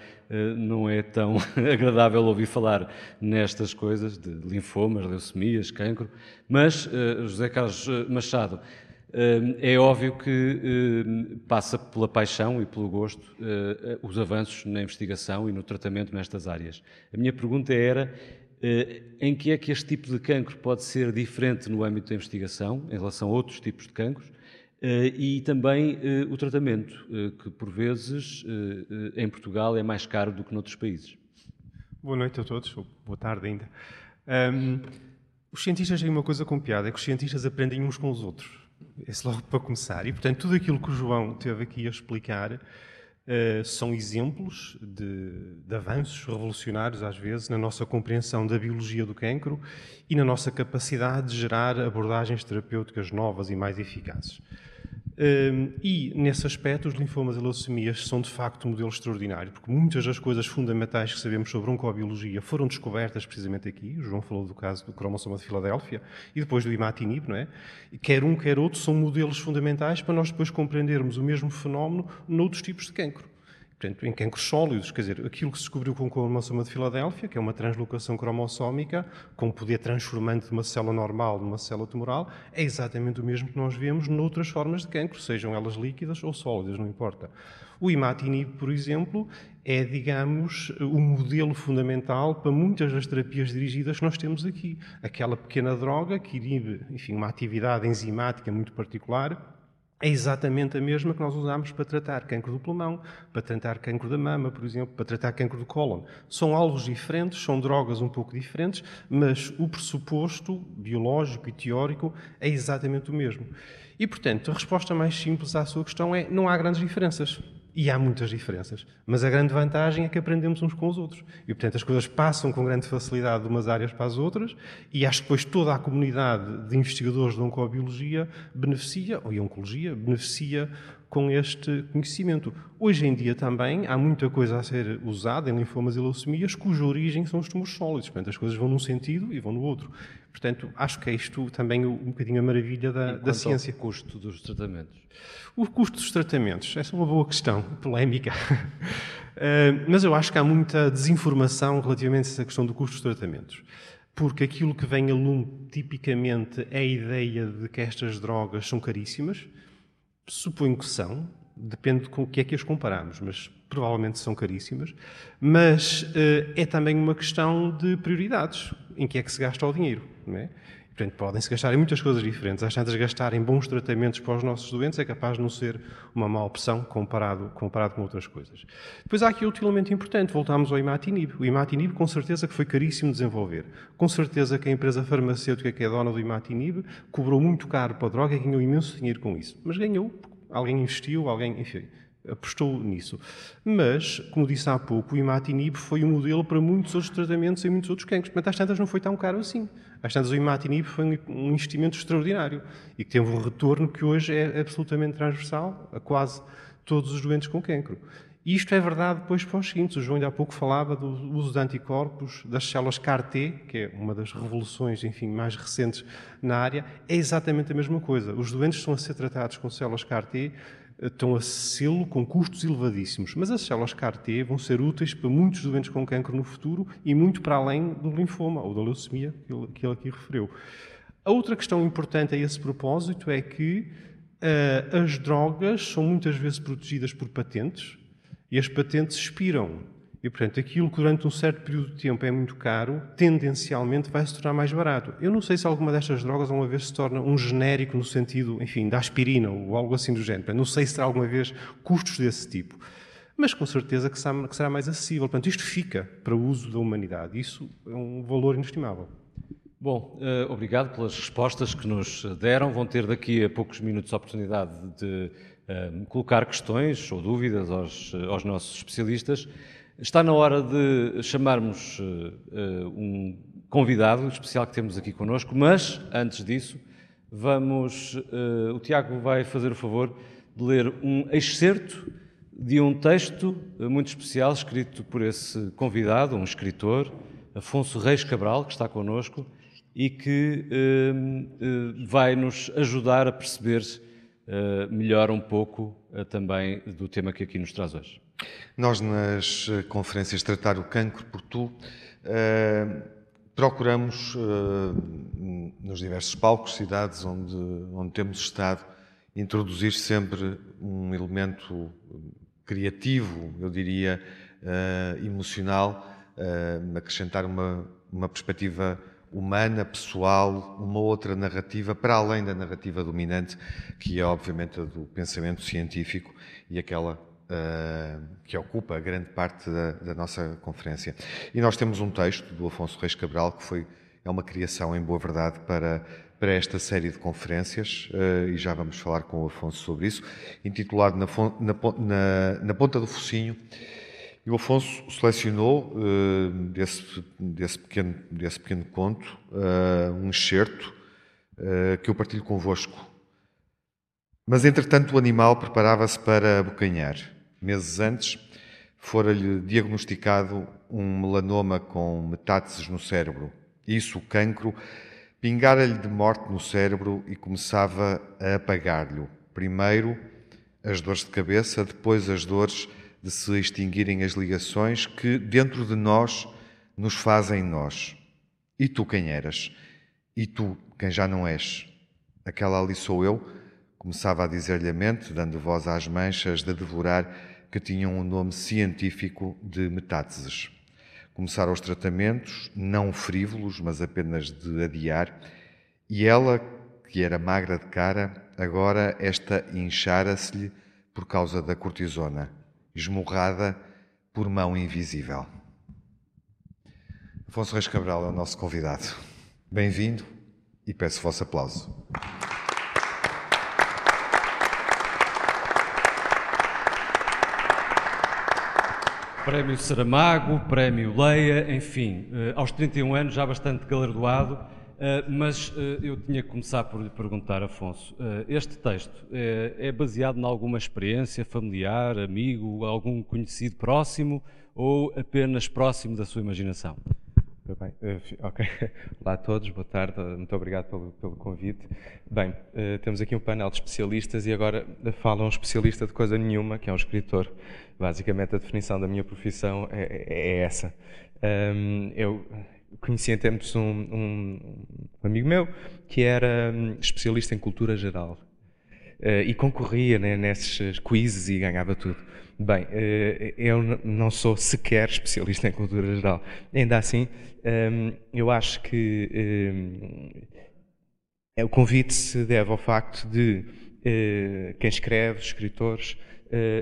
não é tão (laughs) agradável ouvir falar nestas coisas de linfomas, leucemias, cancro, mas eh, José Carlos eh, Machado, é óbvio que passa pela paixão e pelo gosto os avanços na investigação e no tratamento nestas áreas. A minha pergunta era em que é que este tipo de cancro pode ser diferente no âmbito da investigação em relação a outros tipos de cancros eh, e também eh, o tratamento, eh, que por vezes em Portugal é mais caro do que noutros países. Boa noite a todos, ou boa tarde ainda. Um, os cientistas têm uma coisa com piada, é que os cientistas aprendem uns com os outros. Esse logo para começar. E, portanto, tudo aquilo que o João teve aqui a explicar uh, são exemplos de, de, avanços revolucionários, às vezes, na nossa compreensão da biologia do cancro e na nossa capacidade de gerar abordagens terapêuticas novas e mais eficazes. E, nesse aspecto, os linfomas e leucemias são de facto um modelo extraordinário, porque muitas das coisas fundamentais que sabemos sobre oncobiologia foram descobertas precisamente aqui. O João falou do caso do cromossoma de Filadélfia e depois do imatinib, não é? E quer um, quer outro, são modelos fundamentais para nós depois compreendermos o mesmo fenómeno noutros tipos de cancro portanto, em cancros sólidos, quer dizer, aquilo que se descobriu com o cromossoma de Filadélfia, que é uma translocação cromossómica, com poder transformante de uma célula normal numa célula tumoral, é exatamente o mesmo que nós vemos noutras formas de cancro, sejam elas líquidas ou sólidas, não importa. O imatinib, por exemplo, é, digamos, o modelo fundamental para muitas das terapias dirigidas que nós temos aqui. Aquela pequena droga que inibe, enfim, uma atividade enzimática muito particular, é exatamente a mesma que nós usamos para tratar cancro do pulmão, para tratar cancro da mama, por exemplo, para tratar cancro do cólon. São alvos diferentes, são drogas um pouco diferentes, mas o pressuposto biológico e teórico é exatamente o mesmo. E, portanto, a resposta mais simples à sua questão é: não há grandes diferenças. E há muitas diferenças. Mas a grande vantagem é que aprendemos uns com os outros. E, portanto, as coisas passam com grande facilidade de umas áreas para as outras, e acho que depois toda a comunidade de investigadores de oncobiologia beneficia, ou em oncologia, beneficia com este conhecimento. Hoje em dia também há muita coisa a ser usada em linfomas e leucemias cuja origem são os tumores sólidos. Portanto, as coisas vão num sentido e vão no outro. Portanto, acho que é isto também um bocadinho a maravilha da, da ciência. o custo dos tratamentos? O custo dos tratamentos, essa é uma boa questão, (laughs) polémica. uh, mas eu acho que há muita desinformação relativamente a essa questão do custo dos tratamentos. Porque aquilo que vem a lume tipicamente é a ideia de que estas drogas são caríssimas. Suponho que são, depende com o que é que as comparamos, mas provavelmente são caríssimas. Mas uh, é também uma questão de prioridades, em que é que se gasta o dinheiro. Não é? Portanto, podem-se gastar em muitas coisas diferentes. Às tantas, gastar em bons tratamentos para os nossos doentes é capaz de não ser uma má opção comparado, comparado com outras coisas. Depois há aqui outro elemento importante. Voltamos ao imatinib. O imatinib, com certeza, que foi caríssimo de desenvolver. Com certeza que a empresa farmacêutica que é dona do imatinib cobrou muito caro para a droga e ganhou imenso dinheiro com isso. Mas ganhou. Alguém investiu, alguém, enfim, apostou nisso. Mas, como disse há pouco, o imatinib foi um modelo para muitos outros tratamentos e muitos outros cancros. Mas às tantas não foi tão caro assim. Às tantas o imatinib foi um investimento extraordinário e que teve um retorno que hoje é absolutamente transversal a quase todos os doentes com cancro. E isto é verdade depois para os seguintes. O João ainda há pouco falava do uso de anticorpos, das células CAR-T, que é uma das revoluções, enfim, mais recentes na área. É exatamente a mesma coisa. Os doentes estão a ser tratados com células CAR-T estão a sê-lo com custos elevadíssimos. Mas as células CAR-T vão ser úteis para muitos doentes com cancro no futuro e muito para além do linfoma ou da leucemia que ele aqui referiu. A outra questão importante a esse propósito é que uh, as drogas são muitas vezes protegidas por patentes e as patentes expiram e, portanto, aquilo que durante um certo período de tempo é muito caro, tendencialmente vai se tornar mais barato. Eu não sei se alguma destas drogas alguma vez se torna um genérico no sentido, enfim, da aspirina ou algo assim do género. Não sei se terá alguma vez custos desse tipo. mas com certeza que será mais acessível. Portanto, isto fica para o uso da humanidade. Isso é um valor inestimável. Bom, uh, obrigado pelas respostas que nos deram. Vão ter daqui a poucos minutos a oportunidade de uh, colocar questões ou dúvidas aos, aos, nossos especialistas. Está na hora de chamarmos uh, um convidado especial que temos aqui connosco, mas antes disso, vamos. o Tiago vai fazer o favor de ler um excerto de um texto muito especial escrito por esse convidado, um escritor, Afonso Reis Cabral, que está connosco e que vai nos ajudar a perceber melhor um pouco também do tema que aqui nos traz hoje. Nós, nas conferências Tratar o Cancro por Tu, procuramos, nos diversos palcos, cidades onde, onde temos estado, introduzir sempre um elemento criativo, eu diria, emocional, acrescentar uma, uma perspectiva humana, pessoal, uma outra narrativa, para além da narrativa dominante, que é obviamente a do pensamento científico e aquela que ocupa grande parte da, da, nossa conferência. E nós temos um texto do Afonso Reis Cabral, que foi, é uma criação, em boa verdade, para, para esta série de conferências, uh, e já vamos falar com o Afonso sobre isso, intitulado Na, na, na, na Ponta do Focinho, e o Afonso selecionou uh, desse, desse, pequeno, desse pequeno conto um excerto que eu partilho convosco. Mas, entretanto, o animal preparava-se para abocanhar. Meses antes, fora-lhe diagnosticado um melanoma com metástases no cérebro. Isso, o cancro, pingara-lhe de morte no cérebro e começava a apagar-lhe. Primeiro as dores de cabeça, depois as dores de se extinguirem as ligações que dentro de nós nos fazem nós. E tu quem eras? E tu quem já não és? Aquela ali sou eu, começava a dizer-lhe a mente, dando voz às manchas de devorar que tinham o um nome científico de metáteses. Começaram os tratamentos, não frívolos, mas apenas de adiar, e ela, que era magra de cara, agora esta inchara-se-lhe por causa da cortisona esmurrada por mão invisível. Afonso Reis Cabral é o nosso convidado. Bem-vindo e peço o vosso aplauso. Prémio Saramago, Prémio Leia, enfim, eh, aos 31 anos já bastante galardoado, Uh, mas uh, eu tinha que começar por lhe perguntar, Afonso, este texto é baseado em alguma experiência familiar, amigo, algum conhecido próximo ou apenas próximo da sua imaginação? Bem, ok. (laughs) Olá a todos, boa tarde, muito obrigado pelo, pelo convite. Bem, temos aqui um painel de especialistas e agora fala um especialista de coisa nenhuma, que é um escritor. Basicamente, a definição da minha profissão é, é essa. Um, eu conheci em tempos um, um, amigo meu que era hum, especialista em cultura geral uh, e concorria né, nesses quizzes e ganhava tudo. Bem, uh, eu não sou sequer especialista (laughs) em cultura geral. Ainda assim, um, eu acho que um, é, o convite se deve ao facto de uh, quem escreve, escritores,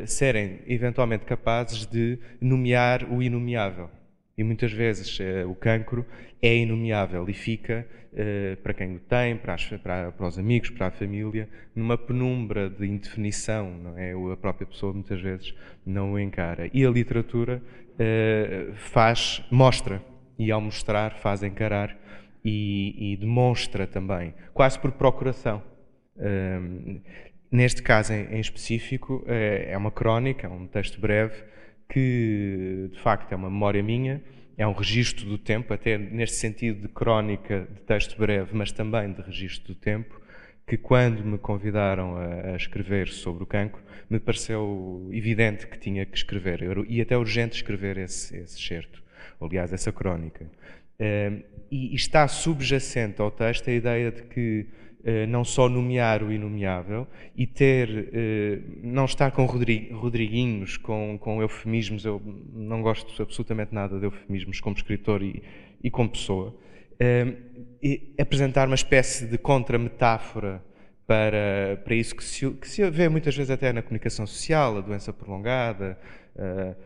serem eventualmente capazes de nomear o inomeável. E muitas vezes uh, o cancro é inomeável e fica, uh, para quem o tem, para, as, para, para, os amigos, para a família, numa penumbra de indefinição. Não é? A própria pessoa muitas vezes não o encara. E a literatura uh, faz, mostra, e ao mostrar faz encarar e, e demonstra também, quase por procuração. Neste caso em, específico, é uma crónica, é um texto breve que de facto é uma memória minha, é um registro do tempo, até neste sentido de crónica de texto breve, mas também de registro do tempo, que quando me convidaram a, a escrever sobre o cancro, me pareceu evidente que tinha que escrever, e até urgente escrever esse, esse certo, aliás, essa crónica. Uh, e, e está subjacente ao texto a ideia de que eh, não só nomear o inomeável e ter, eh, não estar com Rodriguinhos, com, com eufemismos, eu não gosto absolutamente nada de eufemismos como escritor e, e como pessoa, eh, e apresentar uma espécie de contra-metáfora para, para isso que se, que se vê muitas vezes até na comunicação social, a doença prolongada, uh,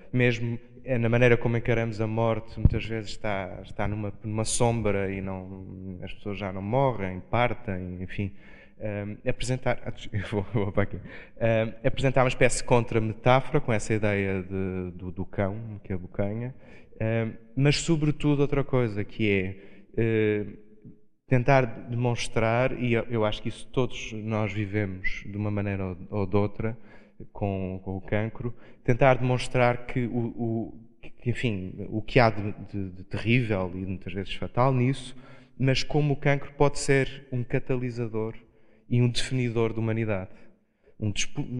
mesmo na maneira como encaramos a morte, muitas vezes está, está numa, numa sombra e não, as pessoas já não morrem, partem, enfim. Um, apresentar, (laughs) vou, vou aqui, um, apresentar uma espécie de contra-metáfora com essa ideia de, do, do, cão, que é a bocanha, um, mas sobretudo outra coisa que é uh, tentar demonstrar, e eu, eu, acho que isso todos nós vivemos de uma maneira ou, ou de outra com, com, o cancro, tentar demonstrar que o, o que, enfim, o que há de, de, de terrível e muitas vezes fatal nisso, mas como o cancro pode ser um catalisador e um definidor de humanidade. Um,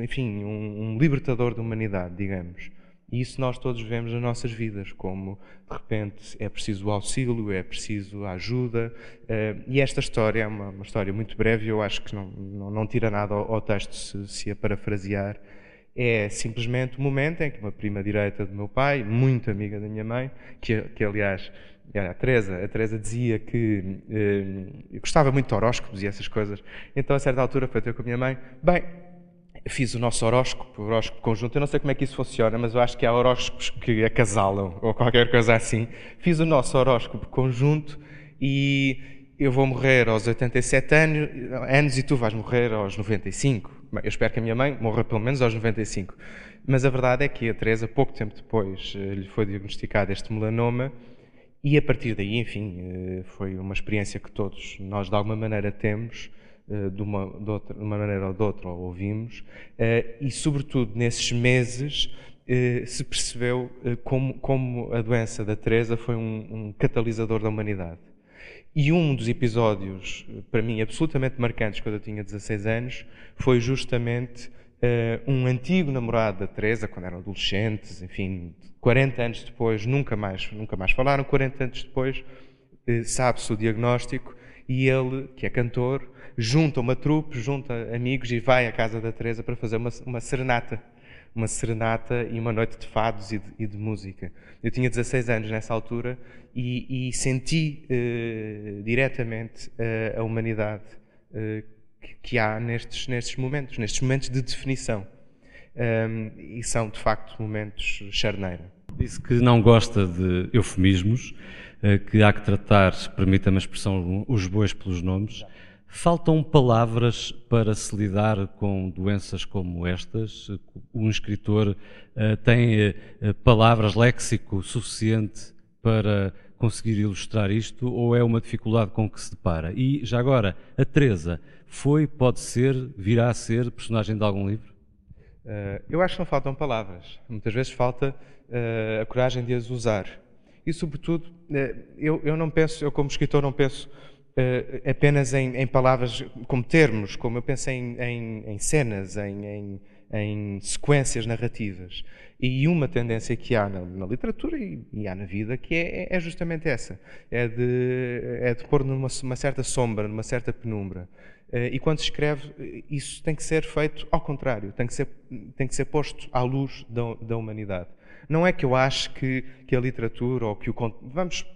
enfim, um, um libertador da humanidade, digamos. E isso nós todos vemos nas nossas vidas, como de repente é preciso auxílio, é preciso ajuda. Uh, e esta história é uma, uma, história muito breve, eu acho que não, não, não tira nada ao, ao texto se, se a parafrasear. É simplesmente o momento em que uma prima direita do meu pai, muito amiga da minha mãe, que, que aliás a Teresa, a Teresa dizia que eh, gostava muito de horóscopos e essas coisas. Então, a certa altura, foi ter com a minha mãe: Bem, fiz o nosso horóscopo, horóscopo conjunto. Eu não sei como é que isso funciona, mas eu acho que há horóscopos que acasalam ou qualquer coisa assim. Fiz o nosso horóscopo conjunto e eu vou morrer aos 87 anos, anos e tu vais morrer aos 95. Eu espero que a minha mãe morra pelo menos aos 95. Mas a verdade é que a Teresa, pouco tempo depois, eh, lhe foi diagnosticado este melanoma e a partir daí, enfim, eh, foi uma experiência que todos nós de alguma maneira temos, de uma, de outra, de uma maneira ou de outra, ou ouvimos, e sobretudo nesses meses se percebeu como, como a doença da Teresa foi um, um catalisador da humanidade. E um dos episódios, para mim, absolutamente marcantes quando eu tinha 16 anos, foi justamente um antigo namorado da Teresa, quando eram adolescentes, enfim, 40 anos depois, nunca mais, nunca mais falaram, 40 anos depois, sabe-se o diagnóstico, e ele, que é cantor, junta uma trupe, junta amigos e vai à casa da Teresa para fazer uma, uma serenata uma serenata e uma noite de fados e de, e de música. Eu tinha 16 anos nessa altura e, e senti uh, diretamente uh, a humanidade uh, que, que, há nestes, nestes momentos, nestes momentos de definição. Um, e são, de facto, momentos charneira. Disse que não gosta de eufemismos, que há que tratar, permita-me a expressão, os bois pelos nomes. Faltam palavras para se lidar com doenças como estas? Um escritor uh, tem uh, palavras, léxico suficiente para conseguir ilustrar isto ou é uma dificuldade com que se depara? E já agora, a Teresa foi, pode ser, virá a ser personagem de algum livro? Uh, eu acho que não faltam palavras. Muitas vezes falta a coragem de as usar. E, sobretudo, eu, eu não penso, eu como escritor não penso uh, apenas em, em, palavras como termos, como eu penso em, em, em cenas, em, sequências narrativas. E uma tendência que há na, na literatura e, e, há na vida que é, é, é justamente essa: é de, é de pôr numa uma certa sombra, numa certa penumbra. Uh, e quando se escreve, isso tem que ser feito ao contrário, tem que ser, tem que ser posto à luz da, da humanidade. Não é que eu acho que, que a literatura ou que o. Vamos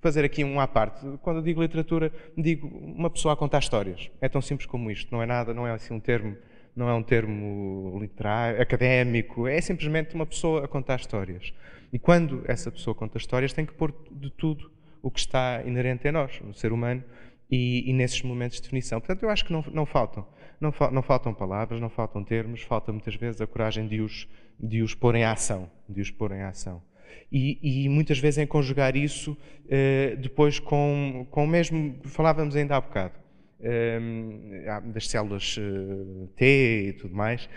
fazer aqui um à parte. Quando eu digo literatura, digo uma pessoa a contar histórias. É tão simples como isto. Não é nada, não é assim um termo, não é um termo literário, académico. É simplesmente uma pessoa a contar histórias. E quando essa pessoa conta histórias, tem que pôr de tudo o que está inerente a nós, no ser humano, e, e nesses momentos de definição. Portanto, eu acho que não, não faltam. Não, não, faltam palavras, não faltam termos, falta muitas vezes a coragem de os, de os pôr em ação. De os pôr em ação e, e muitas vezes em conjugar isso uh, depois com, com o mesmo, falávamos ainda há bocado, uh, das células uh, T e tudo mais,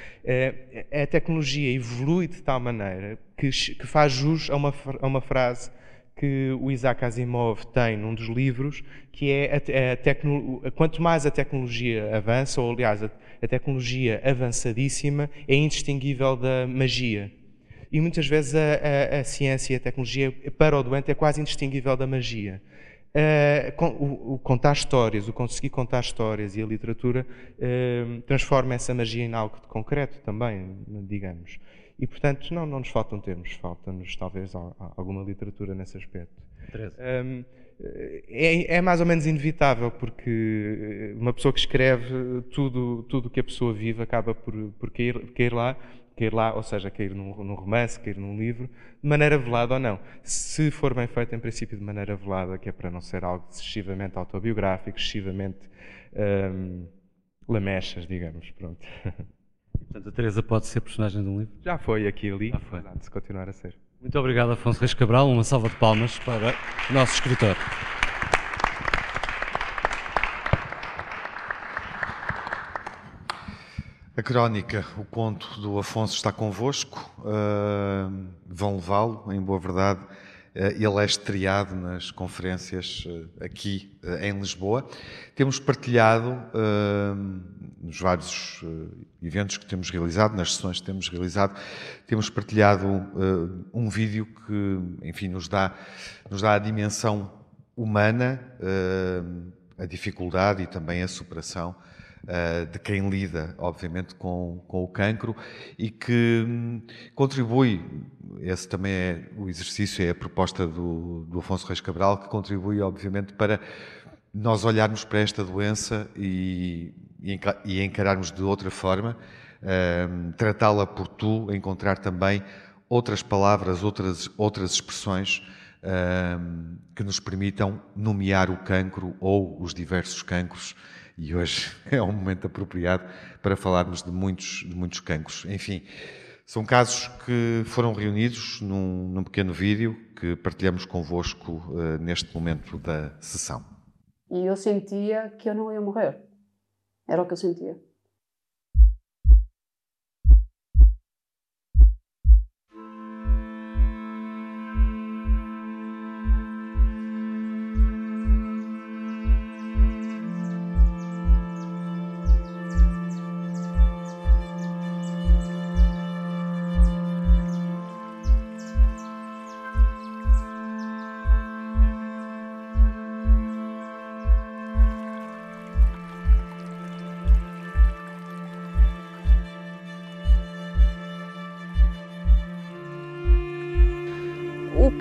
a tecnologia evolui de tal maneira que, que faz jus a uma, a uma frase que o Isaac Asimov tem num dos livros, que é a, a quanto mais a tecnologia avança, ou aliás, a, a tecnologia avançadíssima é indistinguível da magia. E muitas vezes a, a, a, ciência e a tecnologia para o doente é quase indistinguível da magia. Uh, o, o, contar histórias, o conseguir contar histórias e a literatura uh, transforma essa magia em algo de concreto também, digamos. E portanto, não, não nos faltam termos, falta-nos talvez alguma literatura nesse aspecto. Um, é, é, mais ou menos inevitável, porque uma pessoa que escreve tudo tudo que a pessoa vive acaba por, por cair, cair lá, cair lá, ou seja, cair num, num, romance, cair num livro, de maneira velada ou não. Se for bem feito, em princípio, de maneira velada, que é para não ser algo excessivamente autobiográfico, excessivamente hum, lamechas, digamos. Pronto. (laughs) Portanto, a Teresa pode ser personagem de um livro? Já foi aqui e ali, Já foi. se continuar a ser. Muito obrigado, Afonso Reis Cabral. Uma salva de palmas para o nosso escritor. A crónica, o conto do Afonso está convosco. Uh, vão levá-lo, em boa verdade. Uh, ele é estreado nas conferências uh, aqui em Lisboa. Temos partilhado nos vários eventos que temos realizado, nas sessões que temos realizado, temos partilhado um vídeo que, enfim, nos dá, nos dá a dimensão humana, a dificuldade e também a superação uh, de quem lida, obviamente, com, com o cancro e que hum, contribui, esse também é o exercício, é a proposta do, do Afonso Reis Cabral, que contribui, obviamente, para nós olharmos para esta doença e, e encararmos de outra forma, uh, tratá-la por tu, encontrar também outras palavras, outras, outras expressões uh, que nos permitam nomear o cancro ou os diversos cancros e hoje (laughs) é um momento apropriado para falarmos de muitos, de muitos cancros. Enfim, são casos que foram reunidos num, num pequeno vídeo que partilhamos convosco uh, neste momento da sessão. E eu sentia que eu não ia morrer. Era o que eu sentia.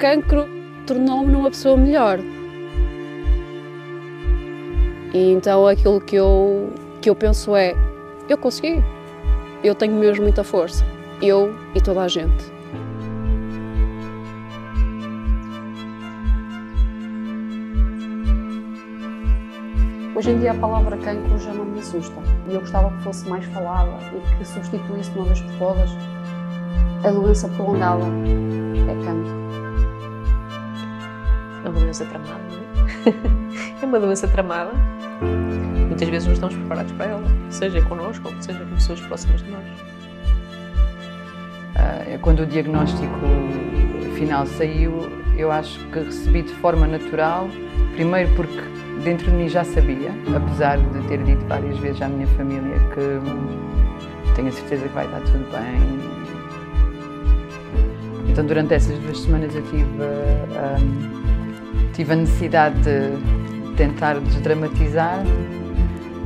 Cancro tornou-me numa pessoa melhor. E então aquilo que eu, que eu penso é: eu consegui, eu tenho mesmo muita força, eu e toda a gente. Hoje em dia a palavra cancro já não me assusta. E eu gostava que fosse mais falada e que substituísse uma vez por todas a doença prolongada. É cancro. uma doença tramada, não é? é (laughs) uma doença tramada. Muitas vezes não estamos preparados para ela, seja connosco ou seja com pessoas próximas de nós. Uh, quando o diagnóstico final saiu, eu acho que recebi de forma natural, primeiro porque dentro de mim já sabia, apesar de ter dito várias vezes à minha família que tenho a certeza que vai estar tudo bem. Então, durante essas duas semanas eu tive. Uh, tive a necessidade de tentar desdramatizar.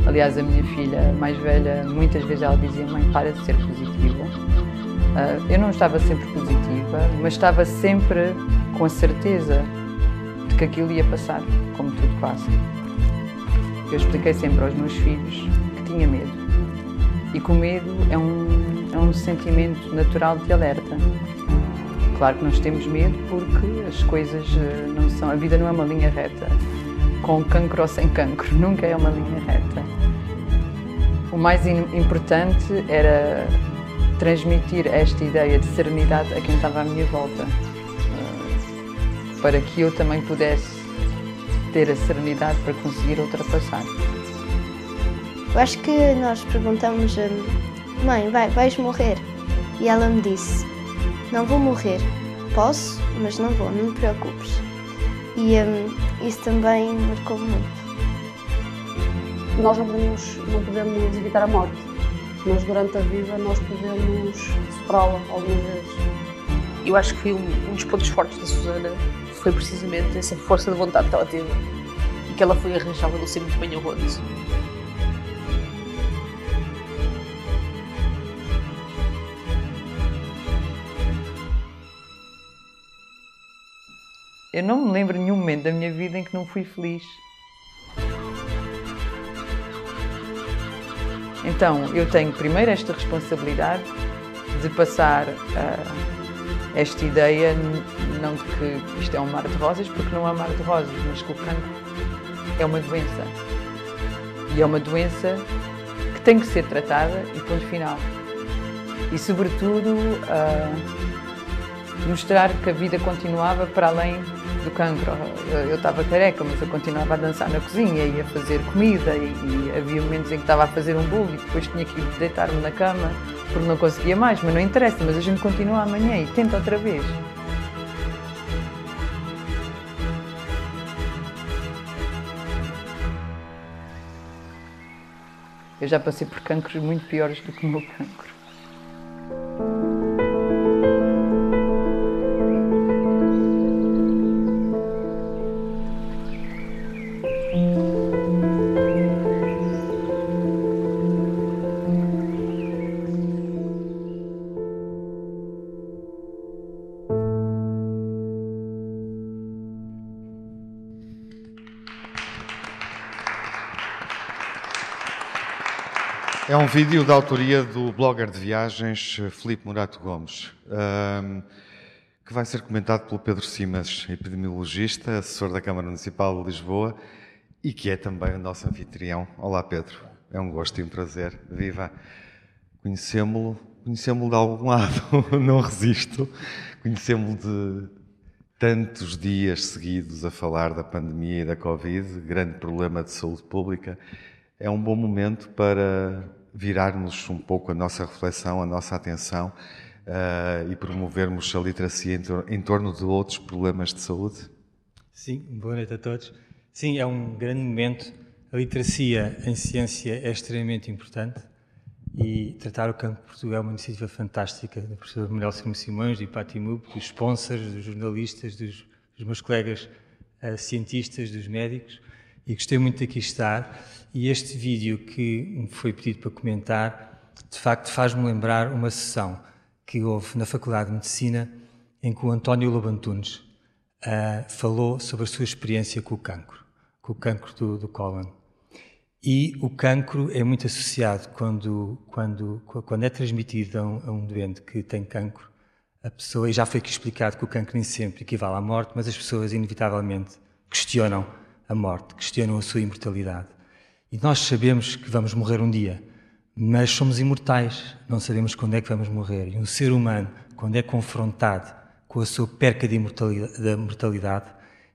Aliás, a minha filha mais velha, muitas vezes ela dizia: Mãe, para de ser positiva. Uh, eu não estava sempre positiva, mas estava sempre com a certeza de que aquilo ia passar, como tudo passa. Eu expliquei sempre aos meus filhos que tinha medo e que o medo é um, é um sentimento natural de alerta. Claro que nós temos medo porque as coisas eh, não são. A vida não é uma linha reta, com cancro ou sem cancro, nunca é uma linha reta. O mais importante era transmitir esta ideia de serenidade a quem estava à minha volta, eh, para que eu também pudesse ter a serenidade para conseguir ultrapassar. Eu acho que nós perguntamos, mãe, vai, vais morrer? E ela me disse, não vou morrer. Posso, mas não vou, não te preocupes. E um, isso também marcou muito. Nós não podemos, não podemos evitar a morte, mas durante a vida nós podemos superá-la algumas vezes. Eu acho que foi um, um dos pontos fortes da Susana foi precisamente essa força de vontade que ela teve e que ela foi arranjada do ser muito bem arroz. Eu não me lembro nenhum momento da minha vida em que não fui feliz. Então, eu tenho primeiro esta responsabilidade de passar uh, esta ideia, não de que isto é um mar de rosas, porque não é um mar de rosas, mas que o cancro é uma doença. E é uma doença que tem que ser tratada e ponto final. E, sobretudo, uh, mostrar que a vida continuava para além do cancro. Eu estava careca, mas eu continuava a dançar na cozinha e a fazer comida e, e havia momentos em que estava a fazer um bolo e depois tinha que deitar-me na cama porque não conseguia mais, mas não interessa, mas a gente continua amanhã e tenta outra vez. Eu já passei por cancros muito piores do que o meu cancro. Um vídeo da autoria do blogger de viagens Filipe Murato Gomes, um, que vai ser comentado pelo Pedro Simas, epidemiologista, assessor da Câmara Municipal de Lisboa e que é também o nosso anfitrião. Olá, Pedro. É um gosto e um prazer. Viva! Conhecemos-lo conhecemos de algum (laughs) lado, não resisto. Conhecemos-lo de tantos dias seguidos a falar da pandemia e da Covid, grande problema de saúde pública é um bom momento para virarmos um pouco a nossa reflexão, a nossa atenção uh, e promovermos a literacia em, tor em, torno de outros problemas de saúde? Sim, boa noite a todos. Sim, é um grande momento. A literacia em ciência é extremamente importante e tratar o campo de Portugal é uma iniciativa fantástica da professora Manuel Simões, do IPATIMUB, dos sponsors, dos jornalistas, dos, dos meus colegas uh, cientistas, dos médicos e gostei muito de aqui estar. E este vídeo que me foi pedido para comentar, de facto, faz-me lembrar uma sessão que houve na Faculdade de Medicina em que o António Lobantunes uh, falou sobre a sua experiência com o cancro, com o cancro do, do cólon. E o cancro é muito associado quando, quando, quando é transmitido a um, a um doente que tem cancro, a pessoa, e já foi aqui explicado que o cancro nem sempre equivale à morte, mas as pessoas inevitavelmente questionam a morte, questionam a sua imortalidade. E nós sabemos que vamos morrer um dia, mas somos imortais, não sabemos quando é que vamos morrer. E um ser humano, quando é confrontado com a sua perca de mortalidade, da mortalidade,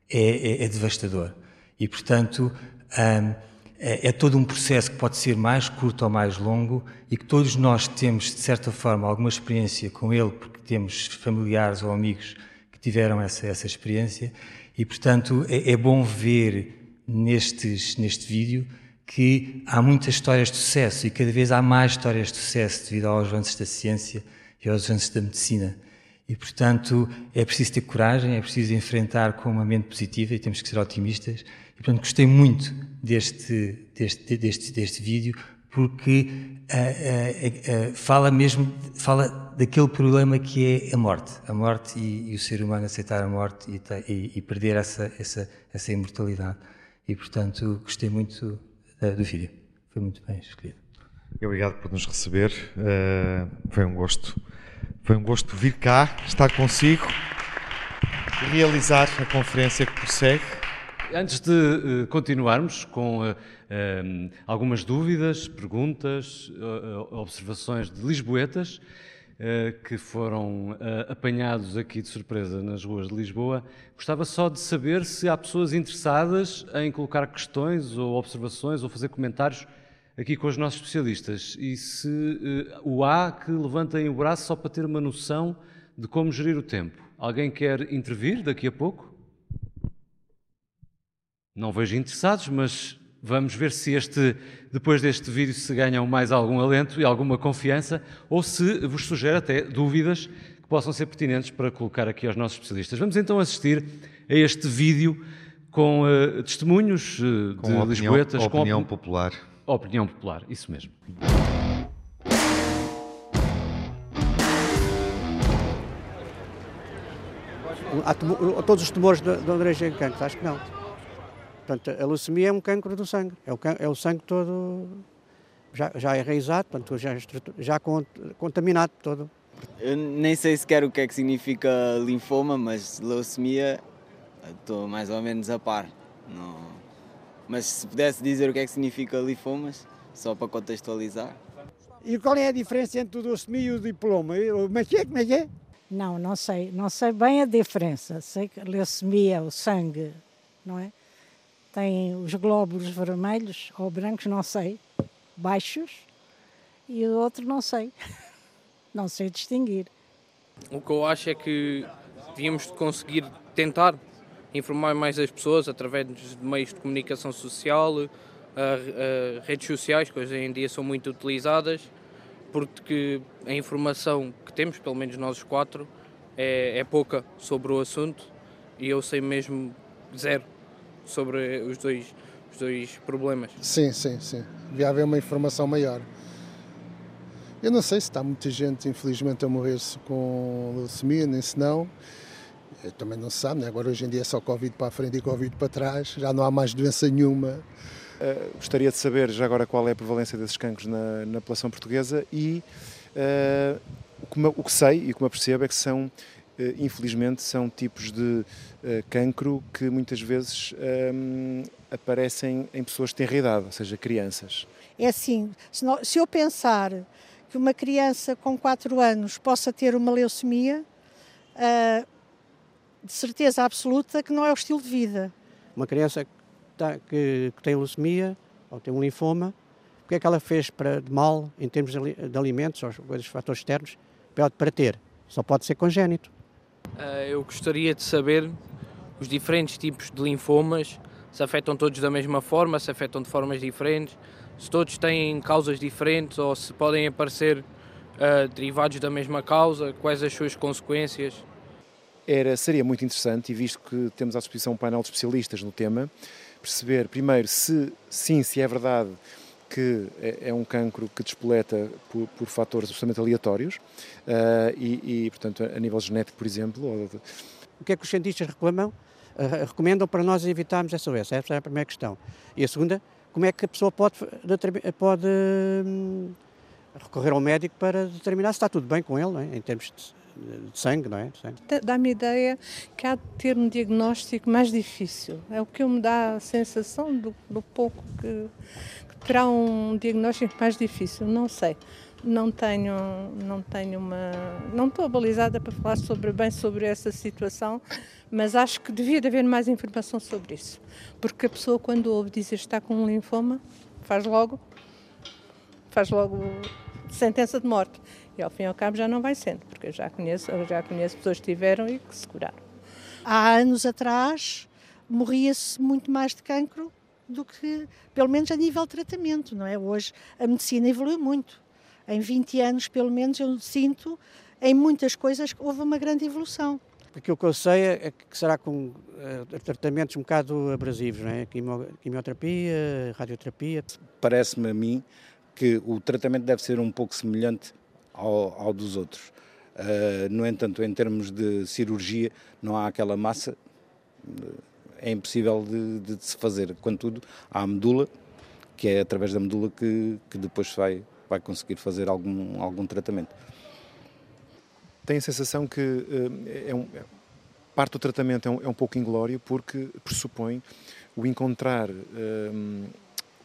é, é, é, devastador. E, portanto, hum, é, é todo um processo que pode ser mais curto ou mais longo e que todos nós temos, de certa forma, alguma experiência com ele, porque temos familiares ou amigos que tiveram essa, essa experiência. E, portanto, é, é bom ver nestes, neste vídeo que há muitas histórias de sucesso e cada vez há mais histórias de sucesso devido aos avanços da ciência e aos avanços da medicina. E, portanto, é preciso ter coragem, é preciso enfrentar com uma mente positiva e temos que ser otimistas. E, portanto, gostei muito deste, deste, deste, deste vídeo porque uh, uh, uh, fala mesmo fala daquele problema que é a morte, a morte e, e o ser humano aceitar a morte e, e, e, perder essa, essa, essa imortalidade. E, portanto, gostei muito do vídeo. Foi muito bem escolhido. Obrigado por nos receber. foi um gosto. Foi um gosto vir cá, estar consigo realizar a conferência que prossegue. Antes de uh, continuarmos com uh, uh, algumas dúvidas, perguntas, observações de lisboetas que foram apanhados aqui de surpresa nas ruas de Lisboa, gostava só de saber se há pessoas interessadas em colocar questões ou observações ou fazer comentários aqui com os nossos especialistas. E se o há, que levantem o braço só para ter uma noção de como gerir o tempo. Alguém quer intervir daqui a pouco? Não vejo interessados, mas vamos ver se este, depois deste vídeo se ganham mais algum alento e alguma confiança ou se vos sugere até dúvidas que possam ser pertinentes para colocar aqui aos nossos especialistas. Vamos então assistir a este vídeo com uh, testemunhos uh, com de opinião, Lisboetas. Com opinião popular. Opinião popular, isso mesmo. a todos os de origem de cancro? Acho que não. Portanto, a leucemia é um cancro do sangue, é o, é o sangue todo já, já enraizado, portanto, já, já contaminado todo. Eu nem sei sequer o que é que significa linfoma, mas leucemia estou mais ou menos a par. Não... Mas se pudesse dizer o que é que significa linfomas, só para contextualizar. E qual é a diferença entre o leucemia e o diploma? Como é que é? Como é que é? Não, não sei. Não sei bem a diferença. Sei que a leucemia, o sangue, não é? Tem os glóbulos vermelhos ou brancos, não sei, baixos, e o outro não sei. (laughs) Não sei distinguir. O que eu acho é que devíamos conseguir tentar informar mais as pessoas através de meios de comunicação social, uh, uh, redes sociais, que hoje em dia são muito utilizadas, porque a informação que temos, pelo menos nós quatro, é, é pouca sobre o assunto e eu sei mesmo zero sobre os dois, os dois problemas. Sim, sim, sim. Devia haver uma informação maior. Eu não sei se está muita gente, infelizmente, a morrer-se com leucemia, nem se não. Eu também não se sabe, né? agora hoje em dia é só Covid para a frente e Covid para trás, já não há mais doença nenhuma. Uh, gostaria de saber já agora qual é a prevalência desses cancros na, na população portuguesa e uh, o, que o, que sei e o que me apercebo é que são, infelizmente, são tipos de cancro que muitas vezes aparecem em pessoas que têm idade, ou seja, crianças. É assim, se, não, se eu pensar que uma criança com 4 anos possa ter uma leucemia, uh, de certeza absoluta que não é o estilo de vida. Uma criança que, tá, que, que tem leucemia ou tem um linfoma, o que é que ela fez para, de mal em termos de, de alimentos ou coisas, fatores externos para, para ter? Só pode ser congénito. Uh, eu gostaria de saber os diferentes tipos de linfomas, se afetam todos da mesma forma, se afetam de formas diferentes, se todos têm causas diferentes ou se podem aparecer uh, derivados da mesma causa, quais as suas consequências. Era, seria muito interessante, e visto que temos à disposição um painel de especialistas no tema, perceber primeiro se sim, se é verdade que é, é um cancro que despoleta por, por fatores absolutamente aleatórios uh, e, e, portanto, a nível genético, por exemplo. Ou... O que é que os cientistas reclamam? Uh, recomendam para nós evitarmos essa doença? Essa é a primeira questão. E a segunda, como é que a pessoa pode, pode hum, recorrer ao médico para determinar se está tudo bem com ele, é? em termos de, de, sangue, não é? Dá-me a ideia que há de ter um diagnóstico mais difícil. É o que me dá a sensação do, do pouco que terá um diagnóstico mais difícil. Não sei. Não tenho não tenho uma não estou balizada para falar sobre bem sobre essa situação mas acho que devia de haver mais informação sobre isso. Porque a pessoa quando ouve dizer está com um linfoma faz logo faz logo sentença de morte. E ao fim e ao cabo já não vai sendo porque eu já conheço eu já conheço pessoas que tiveram e que se curaram. Há anos atrás morria-se muito mais de cancro do que pelo menos a nível de tratamento não é hoje a medicina evoluiu muito em 20 anos, pelo menos, eu sinto em muitas coisas que houve uma grande evolução. Aquilo que eu sei é que será com uh, tratamentos um bocado abrasivos, não é? quimioterapia, radioterapia. Parece-me a mim que o tratamento deve ser um pouco semelhante ao, ao dos outros. Uh, no entanto, em termos de cirurgia, não há aquela massa, é impossível de, de, se fazer. Contudo, há a medula, que é através da medula que, que depois vai vai conseguir fazer algum, algum tratamento. Tem a sensação que uh, é um, parte do tratamento é um, é um, pouco inglório porque pressupõe o encontrar, uh,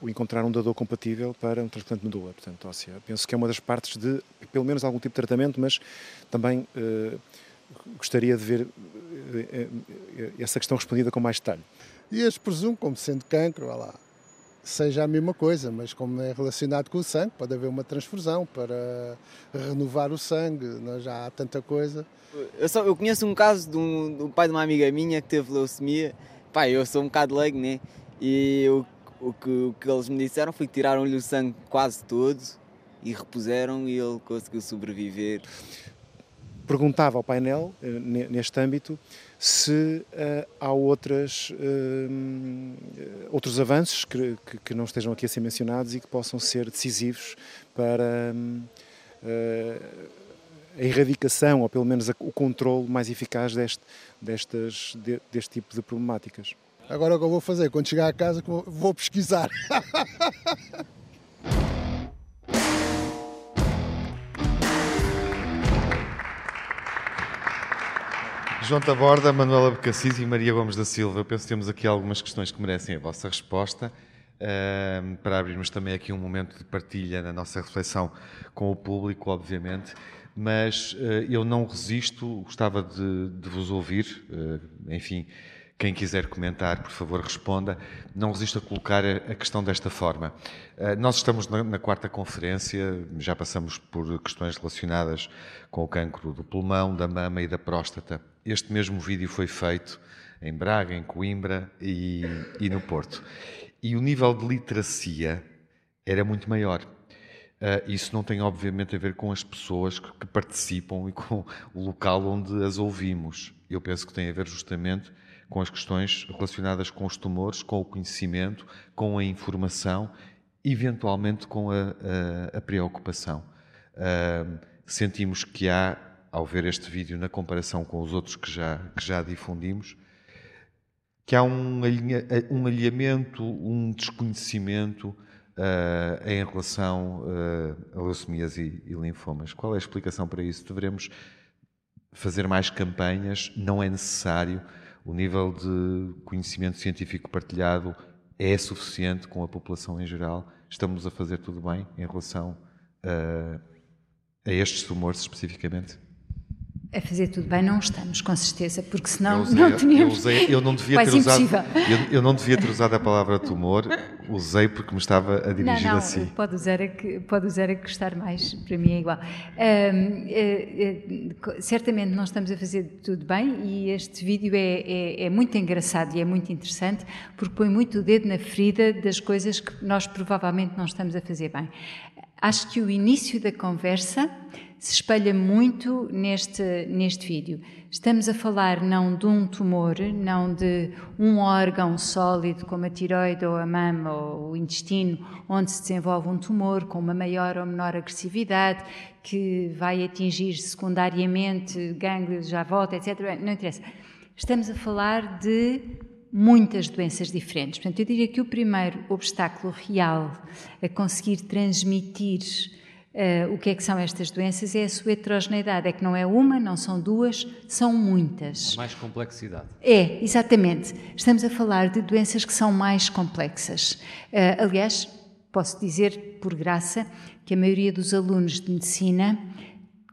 o encontrar um dador compatível para um transplante de medula, portanto, óssea. Penso que é uma das partes de, pelo menos, algum tipo de tratamento, mas também uh, gostaria de ver essa questão respondida com mais detalhe. E este presumo como sendo cancro, lá, seja a mesma coisa, mas como é relacionado com o sangue, pode haver uma transfusão para renovar o sangue, não, já há tanta coisa. Eu, só, eu conheço um caso de um, do pai de uma amiga minha que teve leucemia. Pai, eu sou um bocado leigo, né? E o, o, que, o que eles me disseram foi que tiraram-lhe o sangue quase todo e repuseram e ele conseguiu sobreviver perguntava ao painel, eh, neste âmbito, se uh, há outras, uh, outros avanços que, que, que, não estejam aqui a ser mencionados e que possam ser decisivos para uh, a erradicação, ou pelo menos o controle mais eficaz deste, destas, de, deste tipo de problemáticas. Agora o que eu vou fazer, quando chegar a casa, vou pesquisar. (laughs) João Taborda, Manuela Becassis e Maria Gomes da Silva. Eu penso que temos aqui algumas questões que merecem a vossa resposta. Uh, para abrirmos também aqui um momento de partilha na nossa reflexão com o público, obviamente, mas uh, eu não resisto, gostava de, de vos ouvir, uh, enfim, quem quiser comentar, por favor, responda. Não resisto a colocar a questão desta forma. Nós estamos na, quarta conferência, já passamos por questões relacionadas com o cancro do pulmão, da mama e da próstata. Este mesmo vídeo foi feito em Braga, em Coimbra e, e no Porto. E o nível de literacia era muito maior. Uh, isso não tem, obviamente, a ver com as pessoas que, que, participam e com o local onde as ouvimos. Eu penso que tem a ver justamente com as questões relacionadas com os tumores, com o conhecimento, com a informação, eventualmente com a, a, a preocupação. Uh, sentimos que há, ao ver este vídeo, na comparação com os outros que já, que já difundimos, que há um, alinha, um alinhamento, um desconhecimento uh, em relação uh, a leucemias e, e, linfomas. Qual é a explicação para isso? Devemos fazer mais campanhas? Não é necessário? O nível de conhecimento científico partilhado é suficiente com a população em geral? Estamos a fazer tudo bem em relação uh, a estes tumores especificamente? A fazer tudo bem, não estamos, com certeza, porque senão usei, não tínhamos. Eu, usei, eu, não devia ter usado, eu, eu, não devia ter usado a palavra tumor, usei porque me estava a dirigir não, não, a si. Pode usar a que, pode usar a que gostar mais, para mim é igual. Um, é, é, certamente não estamos a fazer tudo bem e este vídeo é, é, é muito engraçado e é muito interessante porque põe muito o dedo na ferida das coisas que nós provavelmente não estamos a fazer bem. Acho que o início da conversa se espelha muito neste, neste vídeo. Estamos a falar não de um tumor, não de um órgão sólido como a tiroide ou a mama ou o intestino, onde se desenvolve um tumor com uma maior ou menor agressividade, que vai atingir secundariamente gânglios à volta, etc. Não interessa. Estamos a falar de muitas doenças diferentes. Portanto, eu diria que o primeiro obstáculo real a conseguir transmitir Uh, o que é que são estas doenças é a sua heterogeneidade, é que não é uma, não são duas, são muitas. Mais complexidade. É, exatamente. Estamos a falar de doenças que são mais complexas. Uh, aliás, posso dizer, por graça, que a maioria dos alunos de medicina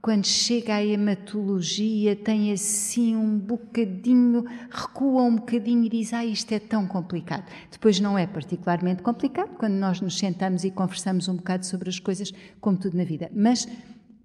quando chega à hematologia, tem assim um bocadinho, recua um bocadinho e diz: Ah, isto é tão complicado. Depois não é particularmente complicado quando nós nos sentamos e conversamos um bocado sobre as coisas, como tudo na vida. Mas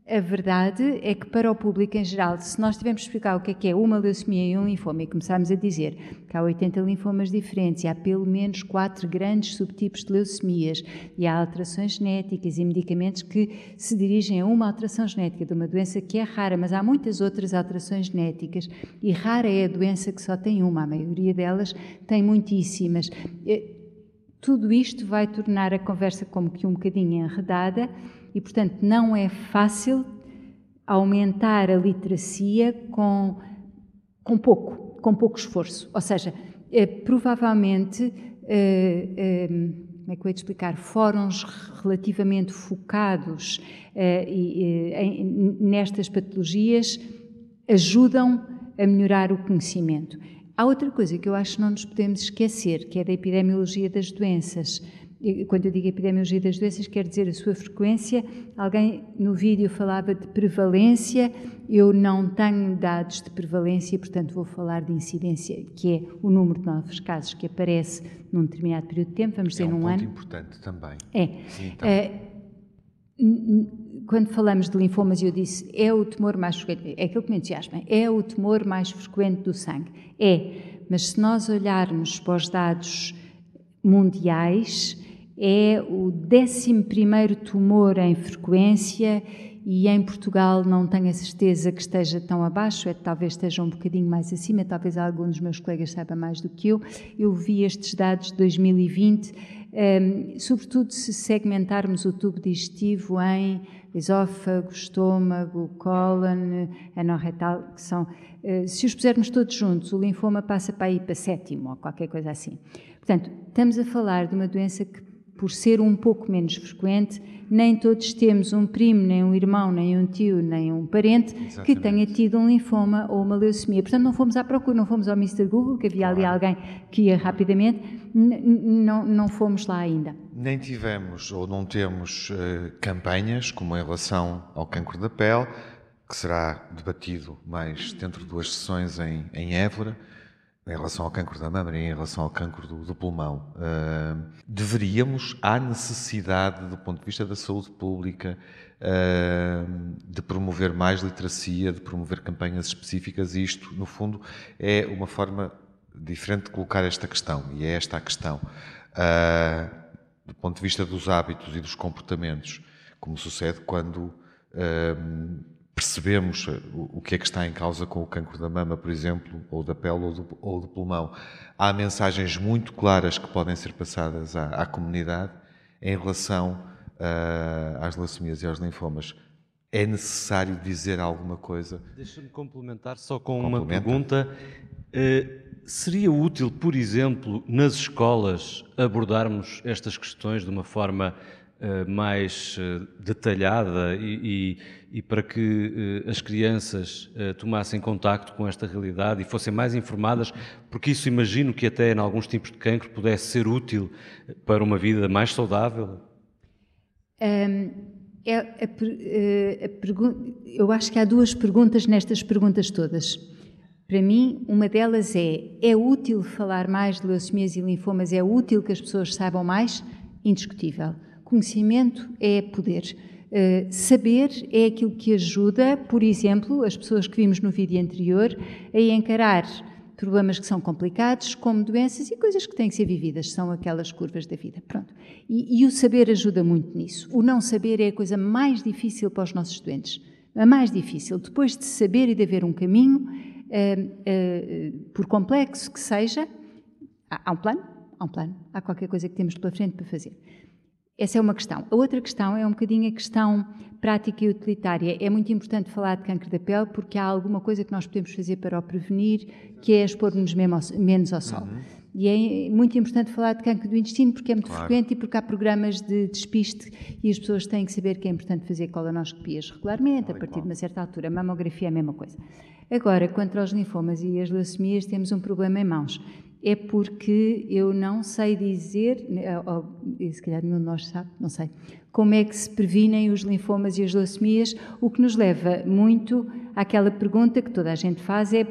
a verdade é que, para o público em geral, se nós tivermos de explicar o que é que é uma leucemia e um linfoma e começarmos a dizer que há 80 linfomas diferentes e há pelo menos quatro grandes subtipos de leucemias e há alterações genéticas e medicamentos que se dirigem a uma alteração genética de uma doença que é rara, mas há muitas outras alterações genéticas e rara é a doença que só tem uma, a maioria delas tem muitíssimas. Eh, tudo isto vai tornar a conversa como que um bocadinho enredada e, portanto, não é fácil aumentar a literacia com, com pouco, com pouco esforço. Ou seja, é, provavelmente, é, é, como é que eu ia te explicar, fóruns relativamente focados em, nestas patologias ajudam a melhorar o conhecimento. Há outra coisa que eu acho que não nos podemos esquecer, que é da epidemiologia das doenças quando eu digo epidemiologia das doenças, quer dizer a sua frequência. Alguém no vídeo falava de prevalência, eu não tenho dados de prevalência, portanto vou falar de incidência, que é o número de novos casos que aparece num determinado período de tempo, vamos dizer é um num ano. É importante também. É. Então. é. Quando falamos de linfomas, eu disse é o tumor mais frequente, é aquilo que me entusiasma, é o tumor mais frequente do sangue. É, mas se nós olharmos para os dados mundiais, é o 11 tumor em frequência e em Portugal não tenho a certeza que esteja tão abaixo, é talvez esteja um bocadinho mais acima, talvez algum dos meus colegas saiba mais do que eu. Eu vi estes dados de 2020, um, sobretudo se segmentarmos o tubo digestivo em esófago, estômago, cólon, anorretal, que são. eh, Se os pusermos todos juntos, o linfoma passa para aí para sétimo ou qualquer coisa assim. Portanto, estamos a falar de uma doença que, por ser um pouco menos frequente, nem todos temos um primo, nem um irmão, nem um tio, nem um parente que Exatamente. tenha tido um linfoma ou uma leucemia. Portanto, não fomos à procura, não fomos ao Mr. Google, que havia ali alguém que ia rapidamente, não fomos lá ainda. Nem tivemos ou não temos eh, campanhas como em relação ao cancro da pele, que será debatido mais dentro de duas sessões em, em Évora, em relação ao cancro da mama e em relação ao cancro do, do pulmão. Eh, deveríamos, há necessidade, do ponto de vista da saúde pública, eh, de promover mais literacia, de promover campanhas específicas, e isto, no fundo, é uma forma diferente de colocar esta questão, e é esta a questão. Ah, do ponto de vista dos hábitos e dos comportamentos, como sucede quando percebemos o, o que é que está em causa com o cancro da mama, por exemplo, ou da pele ou do, ou do pulmão. Há mensagens muito claras que podem ser passadas à, à comunidade em relação ah, às leucemias e aos linfomas. É necessário dizer alguma coisa? Deixa-me complementar só com uma pergunta. Eh, seria útil, por exemplo, nas escolas abordarmos estas questões de uma forma eh, mais eh, detalhada e, e- e para que eh, as crianças eh, tomassem contacto com esta realidade e fossem mais informadas, porque isso imagino que até em alguns tipos de cancro pudesse ser útil para uma vida mais saudável? Hum, é a eh, a eu acho que há duas perguntas nestas perguntas todas. Para mim, uma delas é: é útil falar mais de leucemias e linfomas? É útil que as pessoas saibam mais? Indiscutível. Conhecimento é poder. Eh, saber é aquilo que ajuda, por exemplo, as pessoas que vimos no vídeo anterior, a encarar problemas que são complicados, como doenças e coisas que têm que ser vividas, são aquelas curvas da vida. Pronto. E, e o saber ajuda muito nisso. O não saber é a coisa mais difícil para os nossos doentes. A mais difícil. Depois de saber e de haver um caminho, eh, eh, por complexo que seja, há, há um plano, há um plano, há qualquer coisa que temos pela frente para fazer. Essa é uma questão. A outra questão é um bocadinho a questão prática e utilitária. É muito importante falar de câncer da pele porque há alguma coisa que nós podemos fazer para o prevenir, que é expor-nos menos ao sol. E é muito importante falar de câncer do intestino porque é muito Claro. frequente e porque há programas de despiste e as pessoas têm que saber que é importante fazer colonoscopias regularmente, a partir de uma certa altura. A mamografia é a mesma coisa. Agora, quanto aos linfomas e as leucemias, temos um problema em mãos. É porque eu não sei dizer, eh, ou, se calhar nenhum de nós sabe, não sei, como é que se previnem os linfomas e as leucemias, o que nos leva muito àquela pergunta que toda a gente faz é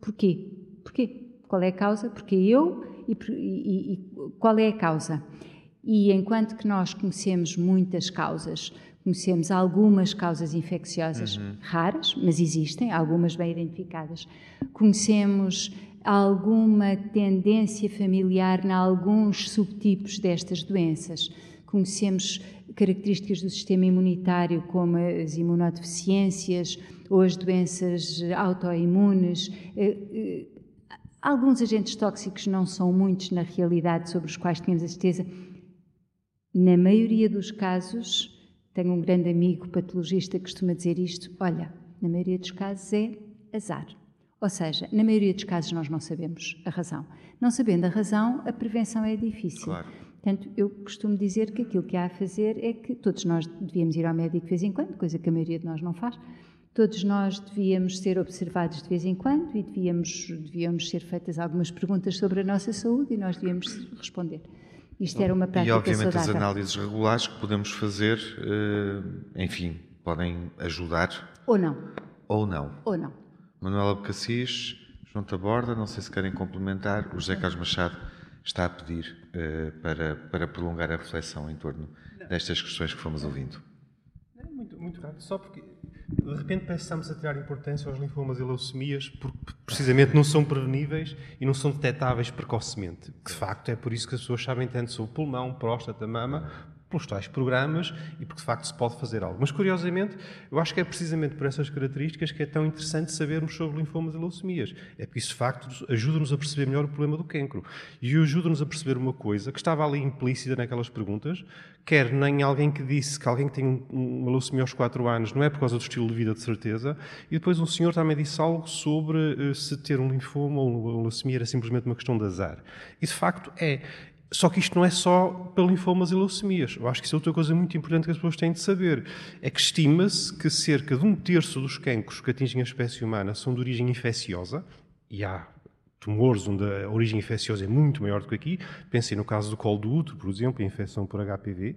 porquê? Porquê? Qual é a causa? Porquê eu e, e- e qual é a causa? E enquanto que nós conhecemos muitas causas, conhecemos algumas causas infecciosas Uhum. raras, mas existem, algumas bem identificadas. Conhecemos alguma tendência familiar em alguns subtipos destas doenças. Conhecemos características do sistema imunitário, como as imunodeficiências ou as doenças autoimunes. Eh, eh, Alguns agentes tóxicos não são muitos na realidade sobre os quais tínhamos a certeza. Na maioria dos casos, tenho um grande amigo patologista que costuma dizer isto: olha, na maioria dos casos é azar. Ou seja, na maioria dos casos nós não sabemos a razão. Não sabendo a razão, a prevenção é difícil. Claro. Portanto, eu costumo dizer que aquilo que há a fazer é que todos nós devíamos ir ao médico de vez em quando, coisa que a maioria de nós não faz. Todos nós devíamos ser observados de vez em quando e devíamos, devíamos ser feitas algumas perguntas sobre a nossa saúde e nós devíamos responder. Isto era uma E prática obviamente as saudável. análises regulares que podemos fazer, eh, enfim, podem ajudar Ou não. ou não. Ou não. Manuela Bocassis, João Taborda, não sei se querem complementar. O José Carlos Machado está a pedir eh, para, para prolongar a reflexão em torno destas questões que fomos ouvindo. Muito, muito rápido, só porque de repente estamos a tirar importância aos linfomas e leucemias porque precisamente não são preveníveis e não são detectáveis precocemente. De facto é por isso que as pessoas sabem tanto sobre pulmão, próstata, mama, pelos tais programas e porque de facto se pode fazer algo. Mas curiosamente, eu acho que é precisamente por essas características que é tão interessante sabermos sobre linfomas e leucemias. É porque isso de facto ajuda-nos a perceber melhor o problema do cancro. E ajuda-nos a perceber uma coisa que estava ali implícita naquelas perguntas, quer nem alguém que disse que alguém que tem uma leucemia aos 4 anos não é por causa do estilo de vida de certeza, e depois um senhor também disse algo sobre uh, se ter um linfoma ou uma leucemia era simplesmente uma questão de azar. E de facto é. Só que isto não é só para linfomas e leucemias. Eu acho que isso é outra coisa muito importante que as pessoas têm de saber. É que estima-se que cerca de um terço dos cancros que atingem a espécie humana são de origem infecciosa, e há tumores onde a origem infecciosa é muito maior do que aqui. Pensem no caso do colo do útero, por exemplo, a infecção por HPV.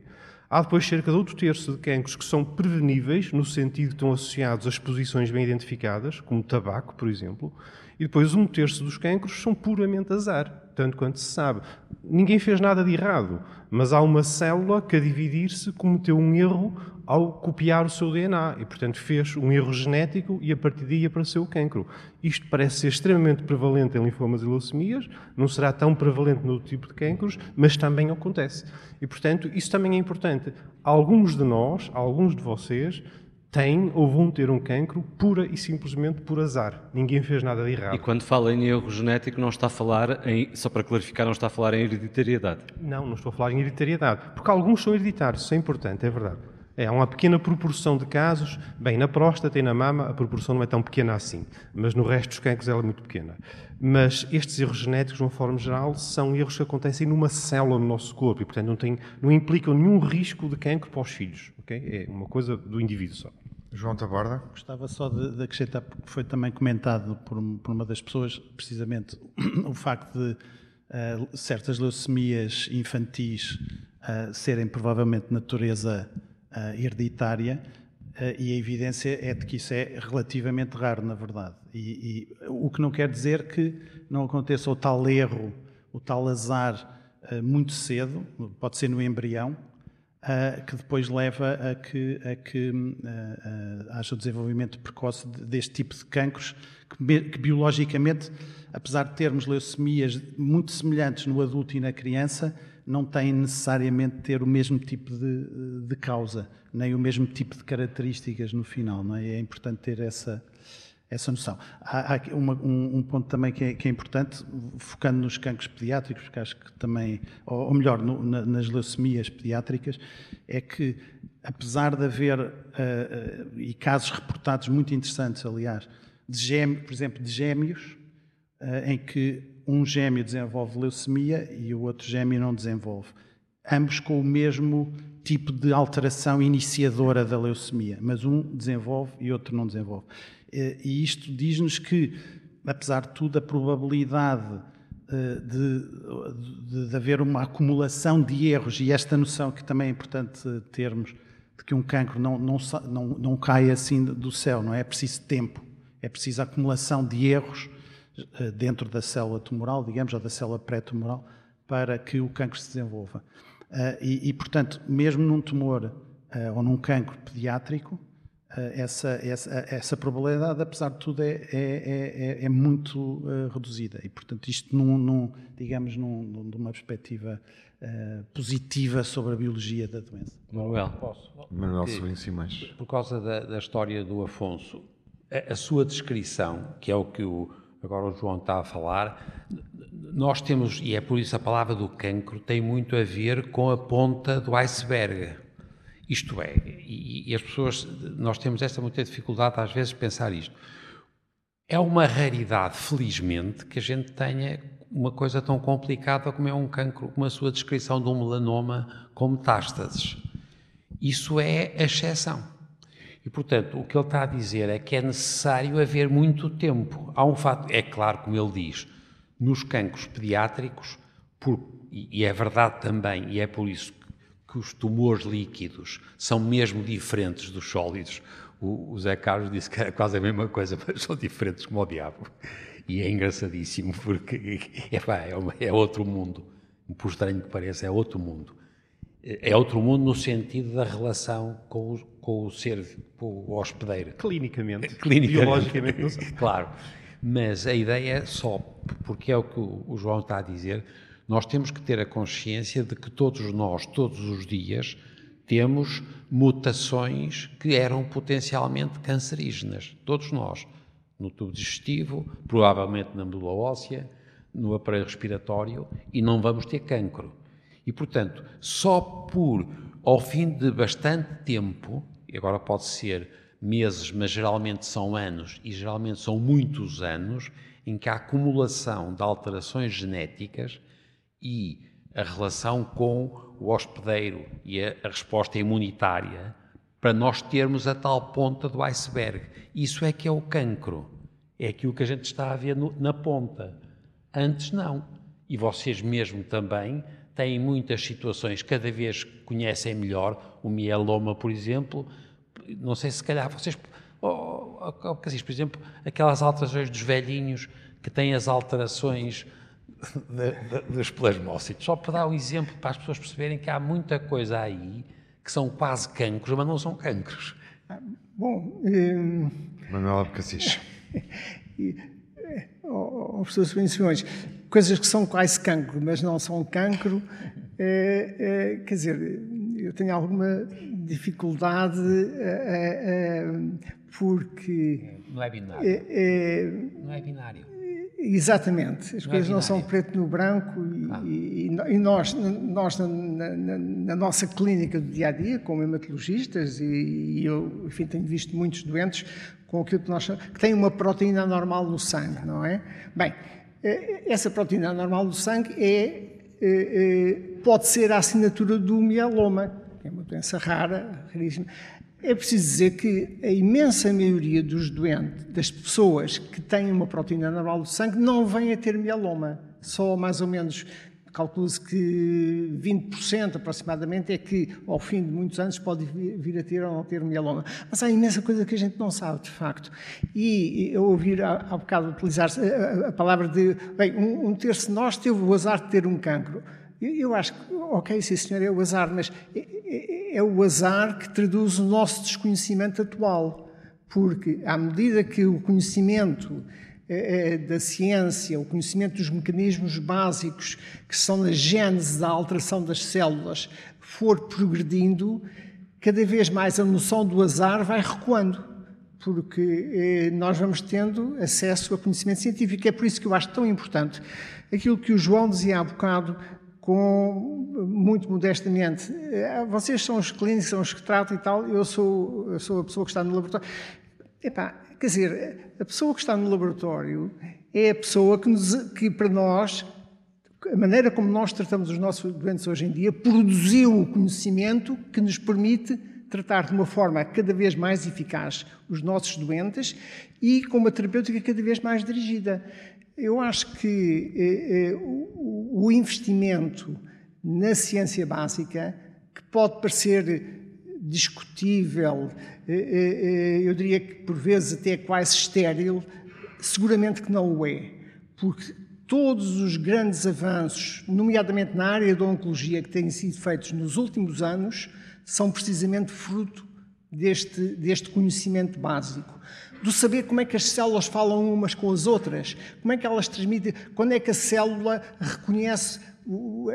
Há depois cerca de outro terço de cancros que são preveníveis, no sentido que estão associados a exposições bem identificadas, como tabaco, por exemplo. E depois um terço dos cancros são puramente azar tanto quanto se sabe. Ninguém fez nada de errado, mas há uma célula que, a dividir-se, cometeu um erro ao copiar o seu DNA e, portanto, fez um erro genético e, a partir daí, apareceu o cancro. Isto parece ser extremamente prevalente em linfomas e leucemias, não será tão prevalente no tipo de cancros, mas também acontece. E, portanto, isso também é importante. Alguns de nós, alguns de vocês, têm ou vão ter um cancro pura e simplesmente por azar. Ninguém fez nada de errado. E quando fala em erro genético, não está a falar em, só para clarificar, não está a falar em hereditariedade? Não, não estou a falar em hereditariedade, porque alguns são hereditários, isso é importante, é verdade. É uma pequena proporção de casos, bem, na próstata e na mama a proporção não é tão pequena assim, mas no resto dos cancros ela é muito pequena. Mas estes erros genéticos, de uma forma geral, são erros que acontecem numa célula no nosso corpo e, portanto, não, tem, não implicam nenhum risco de cancro para os filhos. Okay? É uma coisa do indivíduo só. João Taborda? Gostava só de, de, acrescentar, porque foi também comentado por, por uma das pessoas, precisamente (coughs) o facto de uh, certas leucemias infantis uh, serem provavelmente de natureza uh, hereditária, e a evidência é de que isso é relativamente raro, na verdade. E, e, o que não quer dizer que não aconteça o tal erro, o tal azar muito cedo, pode ser no embrião, Uh, que depois leva a que, a que uh, haja o desenvolvimento precoce deste tipo de cancros, que, que, biologicamente, apesar de termos leucemias muito semelhantes no adulto e na criança, não têm necessariamente ter o mesmo tipo de, de causa, nem o mesmo tipo de características no final. Não é? é importante ter essa, essa noção. Há, há uma, um, um, ponto também que é, que é, importante, focando nos cancros pediátricos, porque acho que também, ou, ou melhor, no, na, nas leucemias pediátricas, é que, apesar de haver, uh, uh, e casos reportados muito interessantes, aliás, de gêmeo, por exemplo, de gêmeos, uh, em que um gêmeo desenvolve leucemia e o outro gêmeo não desenvolve. Ambos com o mesmo tipo de alteração iniciadora da leucemia, mas um desenvolve e outro não desenvolve. Eh, e isto diz-nos que, apesar de tudo, a probabilidade eh, de, de, de, haver uma acumulação de erros e esta noção que também é importante termos de que um cancro não, não, não, não cai assim do céu, não é? É preciso tempo, é preciso acumulação de erros eh, dentro da célula tumoral, digamos, ou da célula pré-tumoral, para que o cancro se desenvolva. E, e, portanto, mesmo num tumor ou num cancro pediátrico, essa, essa, essa probabilidade, apesar de tudo, é, é, é, é muito uh, reduzida. E, portanto, isto, num, num digamos, num, numa perspectiva uh, positiva sobre a biologia da doença. Manuel, posso? Manuel Sobrinho Simões. Por causa da, da, história do Afonso, a, a, sua descrição, que é o que o, agora o João está a falar, nós temos, e é por isso a palavra do cancro, tem muito a ver com a ponta do iceberg isto é, e, e as pessoas, nós temos esta muita dificuldade às vezes de pensar isto. É uma raridade, felizmente, que a gente tenha uma coisa tão complicada como é um cancro, como a sua descrição de um melanoma com metástases. Isso é a exceção. E, portanto, o que ele está a dizer é que é necessário haver muito tempo. Há um fato, é claro, como ele diz, nos cancros pediátricos, por, e é verdade também, e é por isso que os tumores líquidos são mesmo diferentes dos sólidos. O, o Zé Carlos disse que era quase a mesma coisa, (laughs) mas são diferentes como o diabo. E é engraçadíssimo porque (laughs) é, é, é outro mundo. Por estranho que pareça, é outro mundo. É outro mundo no sentido da relação com o, com o ser, com o hospedeiro. Clinicamente. (laughs) Clinicamente. Biologicamente, não sei. Claro. Mas a ideia é só, porque é o que o João está a dizer, Nós temos que ter a consciência de que todos nós, todos os dias, temos mutações que eram potencialmente cancerígenas. Todos nós. No tubo digestivo, provavelmente na medula óssea, no aparelho respiratório e não vamos ter cancro. E, portanto, só por, ao fim de bastante tempo, e agora pode ser meses, mas geralmente são anos, e geralmente são muitos anos, em que a acumulação de alterações genéticas e a relação com o hospedeiro e a, a resposta imunitária para nós termos a tal ponta do iceberg. Isso é que é o cancro. É aquilo que a gente está a ver no, na ponta. Antes não. E vocês mesmo também têm muitas situações, cada vez conhecem melhor o mieloma, por exemplo. Não sei se calhar vocês. Oh, oh, oh, por exemplo, aquelas alterações dos velhinhos que têm as alterações (laughs) dos plasmócitos. Só para dar um exemplo para as pessoas perceberem que há muita coisa aí que são quase cancros, mas não são cancros. Bom. Hum... Manuel Abcacis. oh, (laughs) professor Simões, coisas que são quase cancro, mas não são cancro, é, é, quer dizer, eu tenho alguma dificuldade é, porque. Não é binário. É, não é binário. Exatamente, as não coisas é não são preto no branco e, ah. e, e nós, nós na, na, na, nossa clínica do dia a dia, como hematologistas, e, e, eu enfim, tenho visto muitos doentes com aquilo que nós que têm uma proteína normal no sangue, não é? Bem, eh, essa proteína normal do sangue é, eh, pode ser a assinatura do mieloma, que é uma doença rara, raríssima. É preciso dizer que a imensa maioria dos doentes, das pessoas que têm uma proteína normal do sangue, não vêm a ter mieloma. Só mais ou menos, calcula-se que 20% aproximadamente é que, ao fim de muitos anos, pode vir a ter ou não ter mieloma. Mas há imensa coisa que a gente não sabe, de facto. E eu ouvi há, bocado utilizar a, a, palavra de, bem, um, um terço de nós teve o azar de ter um cancro. Eu acho que, ok, sim senhor, é o azar, mas é, é, é o azar que traduz o nosso desconhecimento atual. Porque, à medida que o conhecimento é, da ciência, o conhecimento dos mecanismos básicos que são na gênese da alteração das células for progredindo, cada vez mais a noção do azar vai recuando, porque nós vamos tendo acesso a conhecimento científico. É por isso que eu acho tão importante aquilo que o João dizia há bocado com, muito modestamente, eh, vocês são os clínicos, são os que tratam e tal, eu sou, eu sou a pessoa que está no laboratório. Epá, quer dizer, a pessoa que está no laboratório é a pessoa que, nos, que para nós, a maneira como nós tratamos os nossos doentes hoje em dia, produziu o conhecimento que nos permite tratar de uma forma cada vez mais eficaz os nossos doentes e com uma terapêutica cada vez mais dirigida. Eu acho que eh, eh, o, o investimento na ciência básica, que pode parecer discutível, eh, eh, eu diria que por vezes até quase estéril, seguramente que não o é, porque todos os grandes avanços, nomeadamente na área da oncologia, que têm sido feitos nos últimos anos, são precisamente fruto deste, deste conhecimento básico do saber como é que as células falam umas com as outras, como é que elas transmitem, quando é que a célula reconhece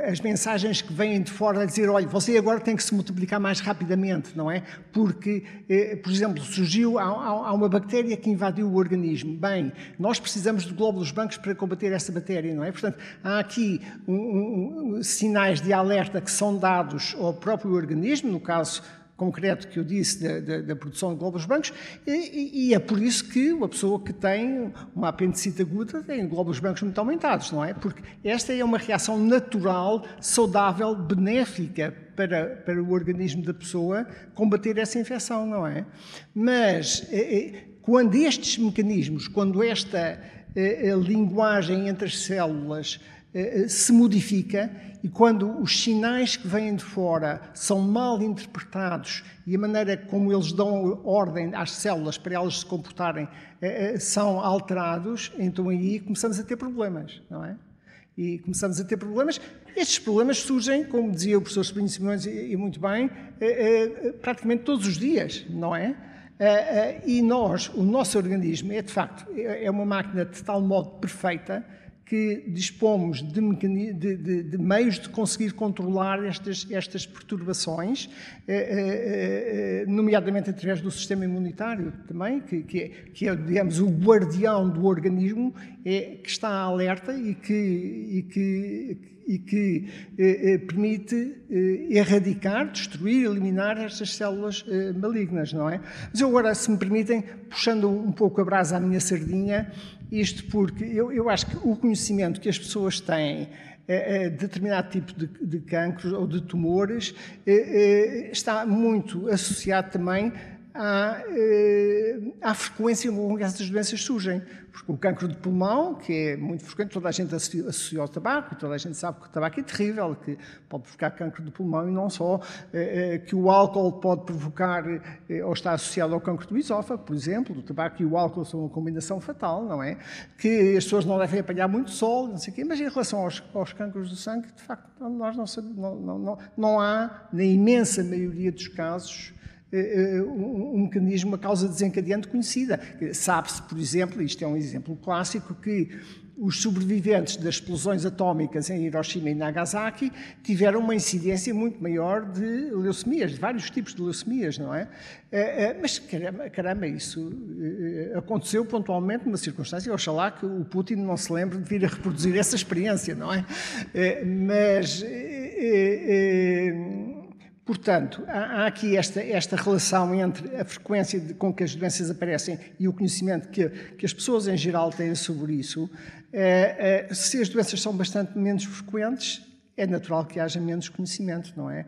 as mensagens que vêm de fora a dizer, olha, você agora tem que se multiplicar mais rapidamente, não é? Porque, eh, por exemplo, surgiu, há, uma bactéria que invadiu o organismo. Bem, nós precisamos de glóbulos brancos para combater essa bactéria, não é? Portanto, há aqui um, um, sinais de alerta que são dados ao próprio organismo, no caso concreto que eu disse da, da, da produção de glóbulos brancos, e, e, é por isso que uma pessoa que tem uma apendicite aguda tem glóbulos brancos muito aumentados, não é? Porque esta é uma reação natural, saudável, benéfica para, para o organismo da pessoa combater essa infecção, não é? Mas é, é, quando estes mecanismos, quando esta é, linguagem entre as células se modifica, e quando os sinais que vêm de fora são mal interpretados e a maneira como eles dão ordem às células para elas se comportarem eh, eh, são alterados, então aí começamos a ter problemas, não é? E começamos a ter problemas. Estes problemas surgem, como dizia o professor Sobrinho Simões, e muito bem, eh, praticamente todos os dias, não é? E nós, o nosso organismo, é de facto é uma máquina de tal modo perfeita que dispomos de, de, de, de, meios de conseguir controlar estas, estas perturbações, eh, eh, nomeadamente através do sistema imunitário também, que, que, é, que é, digamos, o guardião do organismo, é, que está alerta e que, e que, e que eh, permite erradicar, destruir, eliminar estas células malignas, não é? Mas eu agora, se me permitem, puxando um pouco a brasa à minha sardinha, isto porque eu, eu acho que o conhecimento que as pessoas têm é, é, determinado tipo de, de cancros ou de tumores é, está muito associado também à, à frequência com que essas doenças surgem. Porque o cancro de pulmão, que é muito frequente, toda a gente associa ao tabaco, toda a gente sabe que o tabaco é terrível, que pode provocar cancro de pulmão e não só, eh, eh, que o álcool pode provocar eh, ou está associado ao cancro do esófago, por exemplo, o tabaco e o álcool são uma combinação fatal, não é? Que as pessoas não devem apanhar muito sol, não sei o quê, mas em relação aos, aos cancros do sangue, de facto, nós não, sabemos, não, não, não, não há, na imensa maioria dos casos, eh, eh, um, mecanismo, uma causa desencadeante conhecida. Sabe-se, por exemplo, isto é um exemplo clássico, que os sobreviventes das explosões atómicas em Hiroshima e Nagasaki tiveram uma incidência muito maior de leucemias, de vários tipos de leucemias, não é? Eh, mas caramba, caramba isso aconteceu pontualmente numa circunstância, oxalá que o Putin não se lembre de vir a reproduzir essa experiência, não é? Mas Portanto, há, aqui esta, esta relação entre a frequência de, com que as doenças aparecem e o conhecimento que, que as pessoas em geral têm sobre isso. É, é, se as doenças são bastante menos frequentes, é natural que haja menos conhecimento, não é?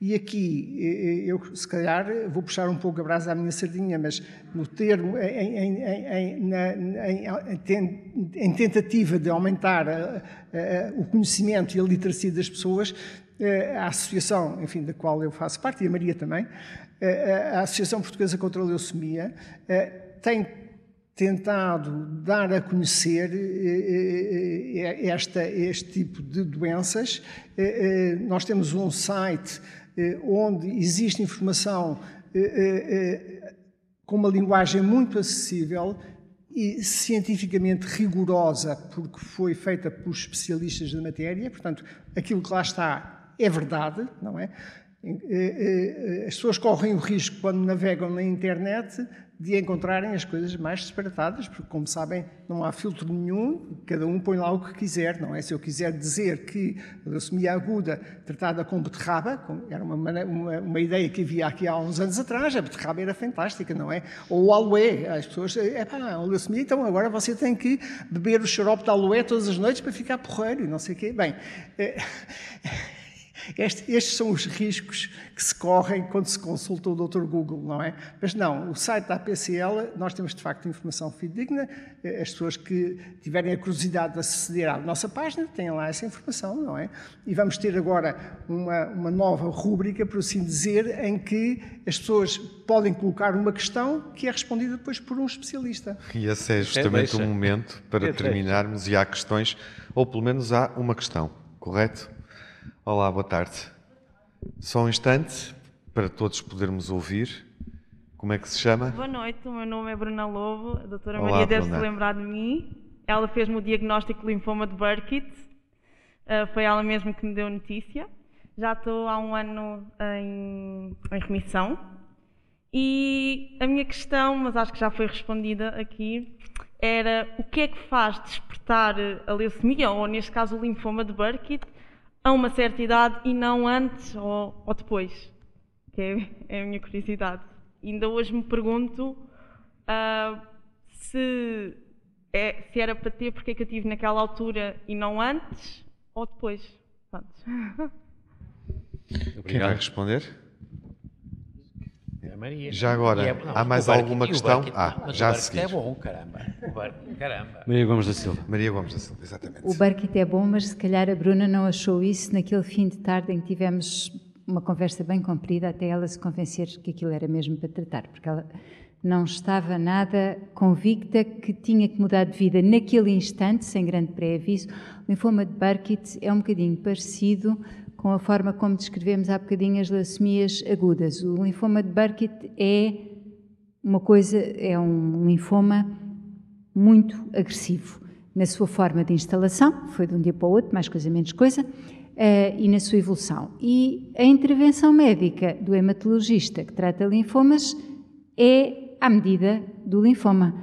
E aqui, eu se calhar vou puxar um pouco a brasa à minha sardinha, mas no termo, em, em, em, em tentativa de aumentar a, a, o conhecimento e a literacia das pessoas, eh, a associação, enfim, da qual eu faço parte, e a Maria também, eh, a Associação Portuguesa contra a Leucemia, tem tentado dar a conhecer esta, este tipo de doenças. Nós temos um site onde existe informação com uma linguagem muito acessível e cientificamente rigorosa, porque foi feita por especialistas da matéria, portanto, aquilo que lá está é verdade, não é? Eh, eh, as pessoas correm o risco, quando navegam na internet, de encontrarem as coisas mais disparatadas, porque, como sabem, não há filtro nenhum, cada um põe lá o que quiser, não é? Se eu quiser dizer que a leucemia aguda tratada com beterraba, era uma, uma, uma, ideia que havia aqui há uns anos atrás, a beterraba era fantástica, não é? Ou o aloe, as pessoas, é pá, a leucemia, então agora você tem que beber o xarope de aloe todas as noites para ficar porreiro e não sei o quê. Bem, é... (laughs) Este, estes são os riscos que se correm quando se consulta o Dr. Google, não é? Mas não, o site da APCL, nós temos de facto informação fidedigna. As pessoas que tiverem a curiosidade de aceder à nossa página têm lá essa informação, não é? E vamos ter agora uma, uma nova rúbrica, por assim dizer, em que as pessoas podem colocar uma questão que é respondida depois por um especialista. E esse é justamente o momento para terminarmos e há questões, ou pelo menos há uma questão, correto? Olá, boa tarde. Só um instante para todos podermos ouvir. Como é que se chama? Boa noite, o meu nome é Bruna Lobo. A doutora Olá, Maria deve se lembrar de mim. Ela fez-me o diagnóstico de linfoma de Burkitt. Uh, foi ela mesma que me deu notícia. Já estou há um ano em, em remissão. E a minha questão, mas acho que já foi respondida aqui, era o que é que faz despertar a leucemia, ou neste caso o linfoma de Burkitt, a uma certa idade e não antes ou, ou depois, que é, é, a minha curiosidade. Ainda hoje me pergunto uh, se, é, se era para ter, porque é que eu tive naquela altura e não antes ou depois. Quem vai responder? É Maria. Já agora, é, não, há mais alguma questão? ah, já a seguir. é bom, caramba. caramba. Maria Gomes da Silva. Maria Gomes da Silva, exatamente. O Barquite é bom, mas se calhar a Bruna não achou isso naquele fim de tarde em que tivemos uma conversa bem comprida até ela se convencer que aquilo era mesmo para tratar, porque ela não estava nada convicta que tinha que mudar de vida naquele instante, sem grande pré-aviso. O linfoma de Burkitt é um bocadinho parecido com a forma como descrevemos há bocadinho as leucemias agudas. O linfoma de Burkitt é uma coisa, é um linfoma muito agressivo. na sua forma de instalação, foi de um dia para o outro, mais coisa, menos coisa, uh, e na sua evolução. E a intervenção médica do hematologista que trata linfomas é à medida do linfoma.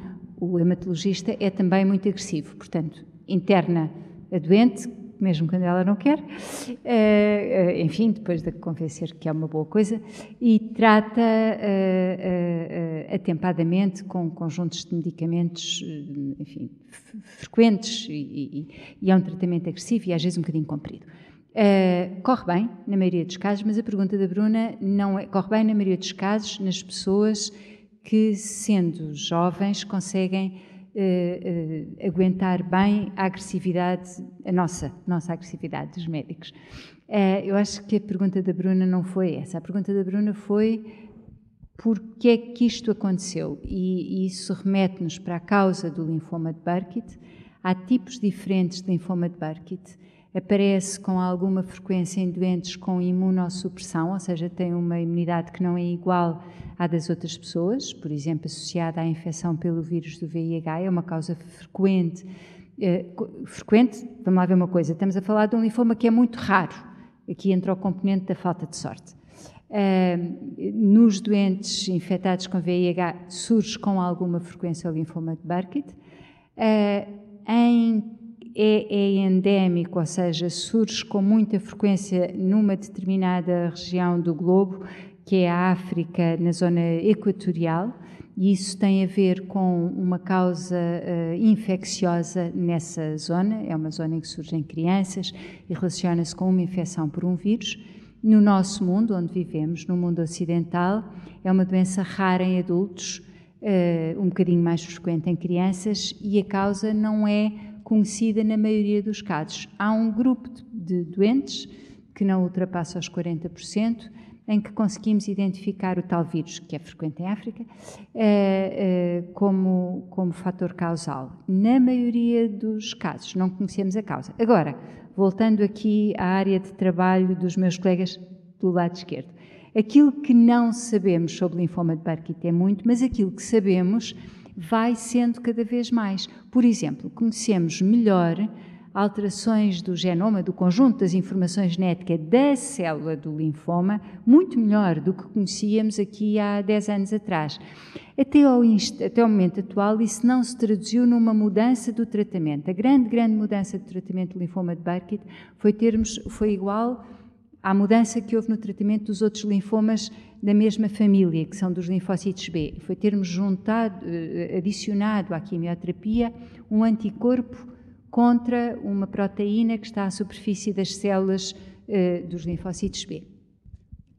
O hematologista é também muito agressivo, portanto, interna a doente, mesmo quando ela não quer, uh, enfim, depois de convencer que é uma boa coisa, e trata uh, atempadamente com conjuntos de medicamentos, enfim, frequentes, e, e, e, é um tratamento agressivo e às vezes um bocadinho comprido. Uh, corre bem, na maioria dos casos, mas a pergunta da Bruna não é. Corre bem, na maioria dos casos, nas pessoas que, sendo jovens, conseguem uh, aguentar bem a agressividade, a nossa, nossa agressividade dos médicos. eu acho que a pergunta da Bruna não foi essa. A pergunta da Bruna foi por que é que isto aconteceu? E, e isso remete-nos para a causa do linfoma de Burkitt. Há tipos diferentes de linfoma de Burkitt aparece com alguma frequência em doentes com imunossupressão, ou seja, tem uma imunidade que não é igual à das outras pessoas, por exemplo, associada à infecção pelo vírus do VIH, é uma causa frequente. Eh, frequente, vamos lá ver uma coisa, estamos a falar de um linfoma que é muito raro, aqui entra o componente da falta de sorte. Uh, nos doentes infectados com VIH surge com alguma frequência o linfoma de Burkitt. Uh, em é, é endémico, ou seja, surge com muita frequência numa determinada região do globo, que é a África, na zona equatorial, e isso tem a ver com uma causa uh, infecciosa nessa zona, é uma zona em que surgem crianças e relaciona-se com uma infecção por um vírus. No nosso mundo, onde vivemos, no mundo ocidental, é uma doença rara em adultos, uh, um bocadinho mais frequente em crianças, e a causa não é conhecida na maioria dos casos. Há um grupo de doentes que não ultrapassa os 40%, em que conseguimos identificar o tal vírus, que é frequente em África, eh, eh, como, como fator causal. Na maioria dos casos, não conhecemos a causa. Agora, voltando aqui à área de trabalho dos meus colegas do lado esquerdo, aquilo que não sabemos sobre linfoma de Burkitt é muito, mas aquilo que sabemos vai sendo cada vez mais. Por exemplo, conhecemos melhor alterações do genoma, do conjunto das informações genéticas da célula do linfoma, muito melhor do que conhecíamos aqui há 10 anos atrás. Até ao, até ao momento atual, isso não se traduziu numa mudança do tratamento. A grande, grande mudança do tratamento do linfoma de Burkitt foi, termos, foi igual à mudança que houve no tratamento dos outros linfomas da mesma família, que são dos linfócitos B. Foi termos juntado, eh, adicionado à quimioterapia um anticorpo contra uma proteína que está à superfície das células uh, dos linfócitos B.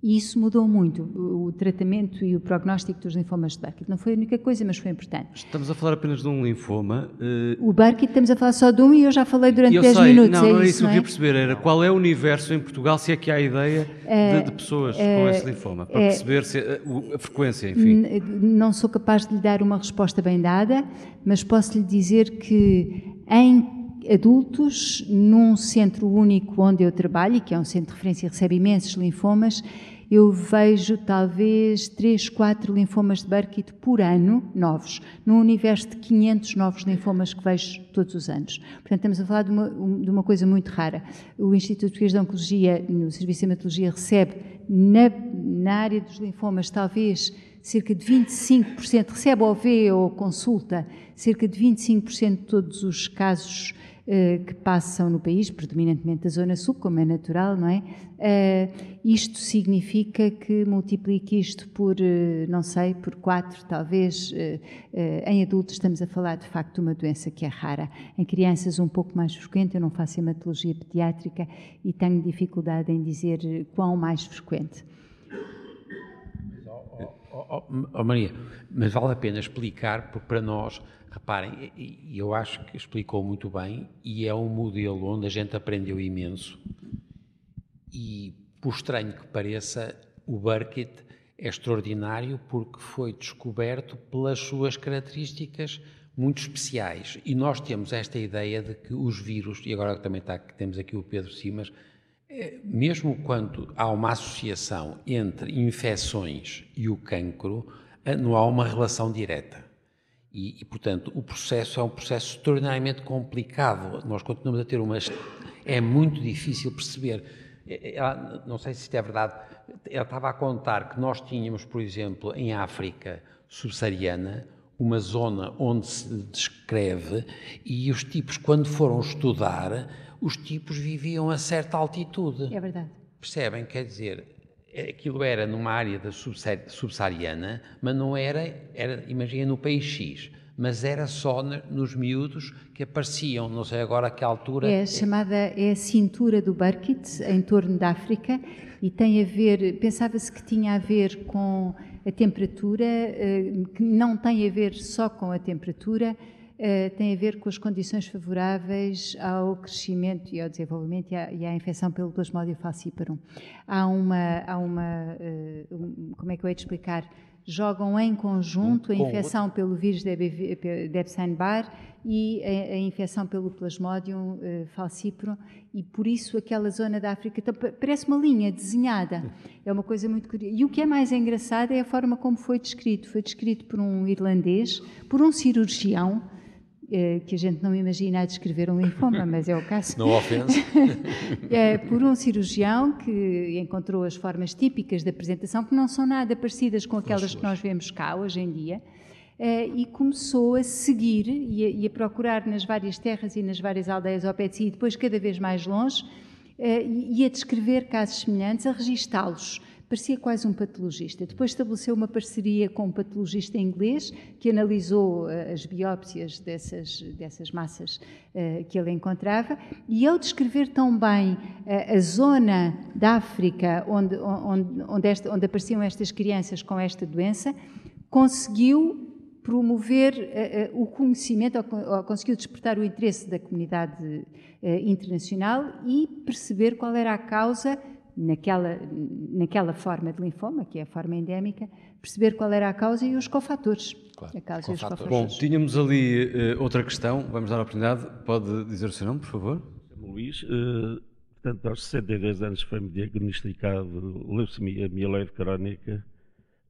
E isso mudou muito, o tratamento e o prognóstico dos linfomas de Burkitt. Não foi a única coisa, mas foi importante. Estamos a falar apenas de um linfoma. Uh... O Burkitt estamos a falar só de um e eu já falei durante eu 10 sei, minutos. Não, é não é isso, que eu queria perceber. Era qual é o universo em Portugal, se é que há ideia de, de, pessoas com esse linfoma, para perceber se, a, a frequência, enfim. Não sou capaz de lhe dar uma resposta bem dada, mas posso lhe dizer que em adultos, num centro único onde eu trabalho, que é um centro de referência e recebe imensos linfomas, eu vejo talvez 3, 4 linfomas de Burkitt por ano, novos, num universo de 500 novos linfomas que vejo todos os anos. Portanto, estamos a falar de uma, de uma coisa muito rara. O Instituto Português de Oncologia, no Serviço de Hematologia, recebe na, na área dos linfomas talvez cerca de 25%, recebe ou vê ou consulta cerca de 25% de todos os casos eh, que passam no país, predominantemente da Zona Sul, como é natural, não é? Uh, isto significa que multiplique isto por, uh, não sei, por quatro, talvez. em adultos estamos a falar, de facto, de uma doença que é rara. Em crianças, um pouco mais frequente. Eu não faço hematologia pediátrica e tenho dificuldade em dizer quão mais frequente. Oh, oh, Maria, mas vale a pena explicar, porque para nós Reparem, eu acho que explicou muito bem, e é um modelo onde a gente aprendeu imenso. E, por estranho que pareça, o Burkitt é extraordinário porque foi descoberto pelas suas características muito especiais. E nós temos esta ideia de que os vírus, e agora também está, temos aqui o Pedro Simas, mesmo quando há uma associação entre infecções e o cancro, não há uma relação direta. E, e, portanto, o processo é um processo extraordinariamente complicado. Nós continuamos a ter uma. É muito difícil perceber. É, é, não sei se isto é verdade. Ela estava a contar que nós tínhamos, por exemplo, em África subsaariana, uma zona onde se descreve e os tipos, quando foram estudar, os tipos viviam a certa altitude. É verdade. Percebem? Quer dizer, aquilo era numa área da subsaariana, mas não era, era imagina, no país X, mas era só nos miúdos que apareciam, não sei agora a que altura. É chamada, é a cintura do Burkitt, em torno da África, e tem a ver, pensava-se que tinha a ver com a temperatura, eh, que não tem a ver só com a temperatura, Uh, tem a ver com as condições favoráveis ao crescimento e ao desenvolvimento e à, e à infecção pelo Plasmodium falciparum. Há uma, há uma uh, um, como é que eu hei de explicar? Jogam em conjunto a infecção pelo vírus de Epstein-Barr e a, a, infecção pelo Plasmodium uh, falciparum e por isso aquela zona da África então, parece uma linha desenhada. É uma coisa muito curiosa. E o que é mais engraçado é a forma como foi descrito. Foi descrito por um irlandês, por um cirurgião, eh, que a gente não imagina a descrever um linfoma, mas é o caso. Não ofensa. (laughs) é, por um cirurgião que encontrou as formas típicas da apresentação, que não são nada parecidas com aquelas que nós vemos cá hoje em dia, eh, e começou a seguir e a, e a, procurar nas várias terras e nas várias aldeias ao pé de si, e depois cada vez mais longe, eh, e a descrever casos semelhantes, a registá-los parecia quase um patologista. Depois estabeleceu uma parceria com um patologista inglês que analisou uh, as biópsias dessas, dessas massas uh, que ele encontrava e, ao descrever tão bem uh, a zona da África onde, onde, onde, esta, onde apareciam estas crianças com esta doença, conseguiu promover uh, uh, o conhecimento, ou, ou, conseguiu despertar o interesse da comunidade uh, internacional e perceber qual era a causa naquela, naquela forma de linfoma, que é a forma endémica, perceber qual era a causa e os cofatores. Claro, a causa cofatores. e os cofatores. Bom, tínhamos ali uh, outra questão, vamos dar a oportunidade. Pode dizer o seu nome, por favor? Luís, uh, portanto, aos 62 anos foi-me diagnosticado leucemia mieloide crónica.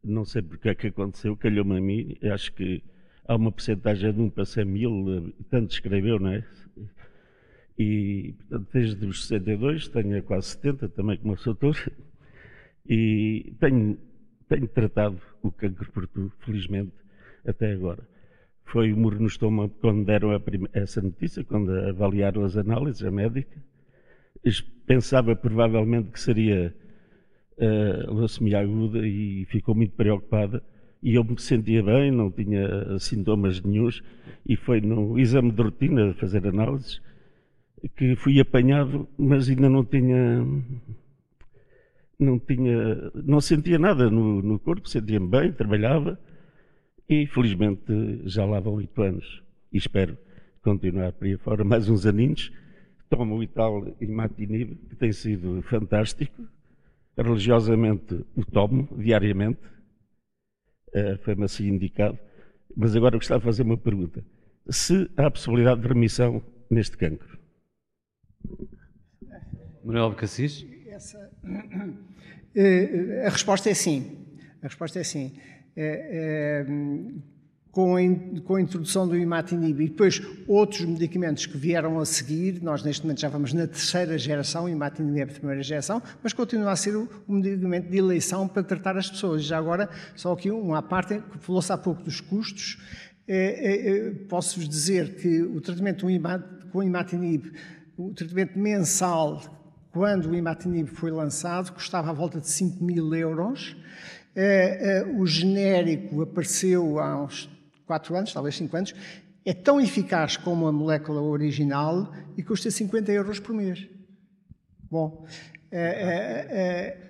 Não sei porque é que aconteceu, calhou-me a mim. Acho que há uma porcentagem de 1 para 100 mil, eh, tanto escreveu, não é? E, desde os 62, tenho quase 70, também como sou doutor, e tenho, tenho tratado o cancro por tu, felizmente, até agora. Foi o muro no estômago quando deram essa notícia, quando avaliaram as análises, a médica. Pensava provavelmente que seria uh, leucemia aguda e ficou muito preocupada. E eu me sentia bem, não tinha sintomas nenhums. E foi no exame de rotina fazer análises que fui apanhado, mas ainda não tinha não tinha não sentia nada no, no corpo, sentia-me bem, trabalhava e felizmente já lá vão oito anos e espero continuar por aí fora mais uns aninhos. Tomo o Ital e Matinib, que tem sido fantástico. Religiosamente o tomo diariamente, uh, foi-me assim indicado. Mas agora gostava de fazer uma pergunta. Se há possibilidade de remissão neste cancro? Manuel Cassis? Essa, eh, a resposta é sim. A resposta é sim. É, é, com, a, com, a, introdução do imatinib e depois outros medicamentos que vieram a seguir, nós neste momento já vamos na terceira geração, imatinib é a primeira geração, mas continua a ser o, medicamento de eleição para tratar as pessoas. Já agora, só aqui uma parte, falou-se há pouco dos custos, posso-vos dizer que o tratamento com imatinib o tratamento mensal, quando o imatinib foi lançado, custava à volta de 5 mil euros. Eh, eh, o genérico apareceu há uns 4 anos, talvez 5 anos. É tão eficaz como a molécula original e custa 50 euros por mês. Bom, é,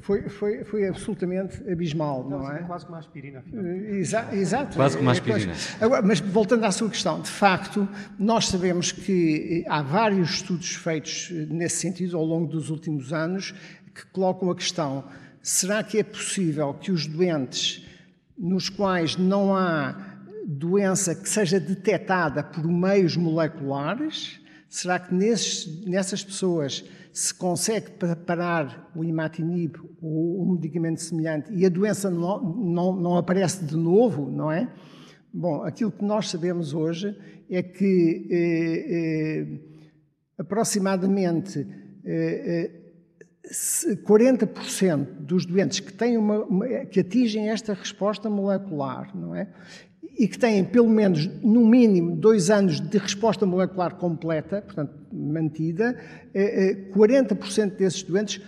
foi, foi, foi absolutamente abismal, não, não é? Quase como uma aspirina, afinal. Exa exato. Quase como uma aspirina. Agora, mas voltando à sua questão, de facto, nós sabemos que há vários estudos feitos nesse sentido ao longo dos últimos anos que colocam a questão: será que é possível que os doentes nos quais não há doença que seja detectada por meios moleculares, será que nesses, nessas pessoas se consegue parar o imatinib ou um medicamento semelhante e a doença não, não, não aparece de novo, não é? Bom, aquilo que nós sabemos hoje é que eh, eh, aproximadamente eh, 40% dos doentes que, têm uma, uma, que atingem esta resposta molecular, não é? E que têm pelo menos, no mínimo, dois anos de resposta molecular completa, portanto, mantida, 40% desses doentes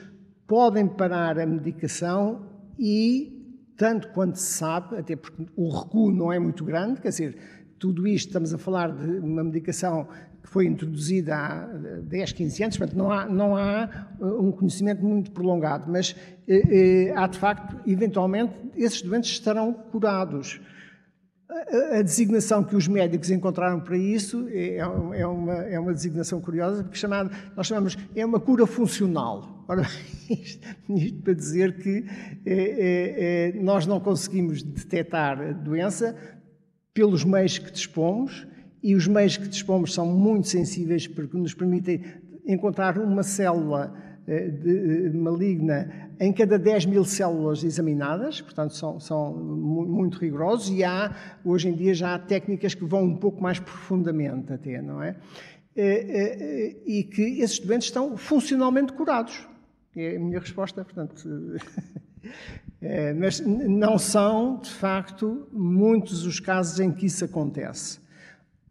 podem parar a medicação e tanto quanto se sabe, até porque o recuo não é muito grande, quer dizer, tudo isto estamos a falar de uma medicação que foi introduzida há 10, 15 anos, portanto não há, não há um conhecimento muito prolongado, mas eh, eh, há de facto, eventualmente, esses doentes estarão curados. A, designação que os médicos encontraram para isso é, é, uma, é uma designação curiosa, porque chamada, nós chamamos, é uma cura funcional. Ora, (laughs) isto, isto para dizer que é, é, nós não conseguimos detectar a doença pelos meios que dispomos, e os meios que dispomos são muito sensíveis porque nos permitem encontrar uma célula maligna em cada 10 mil células examinadas, portanto são, são, muito rigorosos e há, hoje em dia já há técnicas que vão um pouco mais profundamente até, não é? Eh, eh, e que esses doentes estão funcionalmente curados. É a minha resposta, portanto. (laughs) Mas não são, de facto, muitos os casos em que isso acontece.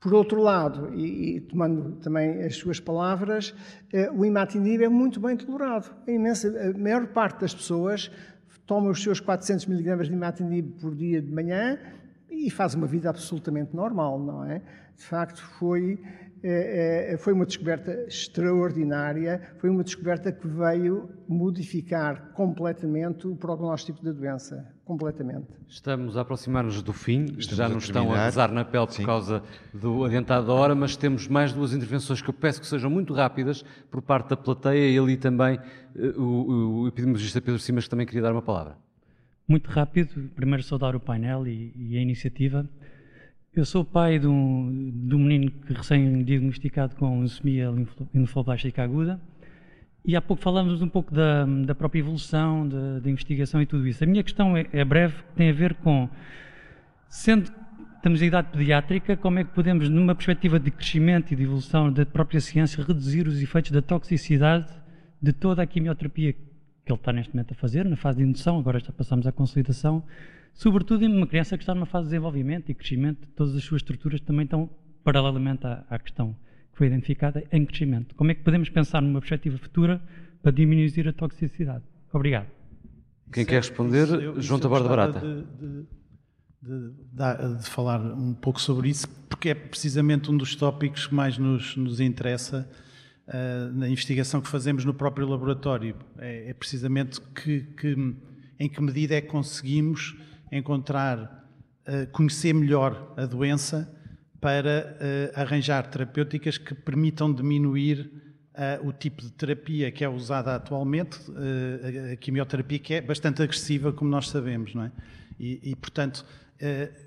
Por outro lado, e, e tomando também as suas palavras, é, o imatinib é muito bem tolerado. A, imensa, a maior parte das pessoas toma os seus 400 mg de imatinib por dia de manhã e faz uma vida absolutamente normal, não é? De facto, foi é, é, foi uma descoberta extraordinária, foi uma descoberta que veio modificar completamente o prognóstico da doença, completamente. Estamos a aproximar-nos do fim, Estamos já nos estão a pesar na pele por Sim. causa do adiantado da hora, mas temos mais duas intervenções que eu peço que sejam muito rápidas por parte da plateia e ali também eh, o, o epidemiologista Pedro Simas que também queria dar uma palavra. Muito rápido, primeiro saudar o painel e, e a iniciativa. Eu sou pai de um, de um menino que recém-diagnosticado com leucemia linfoblástica aguda e há pouco falamos um pouco da, da própria evolução, da, da, investigação e tudo isso. A minha questão é, é breve, tem a ver com, sendo estamos em idade pediátrica, como é que podemos, numa perspectiva de crescimento e de evolução da própria ciência, reduzir os efeitos da toxicidade de toda a quimioterapia que ele está neste momento a fazer, na fase de indução, agora já passamos à consolidação, sobretudo em uma criança que está numa fase de desenvolvimento e crescimento, todas as suas estruturas também estão paralelamente à, à questão que foi identificada em crescimento. Como é que podemos pensar numa perspectiva futura para diminuir a toxicidade? Obrigado. Quem quer responder, eu, João Taborda Barata. De, de, de, de, falar um pouco sobre isso, porque é precisamente um dos tópicos que mais nos, nos interessa uh, na investigação que fazemos no próprio laboratório. É, é precisamente que, que, em que medida é que conseguimos encontrar, uh, conhecer melhor a doença para uh, arranjar terapêuticas que permitam diminuir uh, o tipo de terapia que é usada atualmente, a quimioterapia que é bastante agressiva, como nós sabemos, não é? E, e portanto,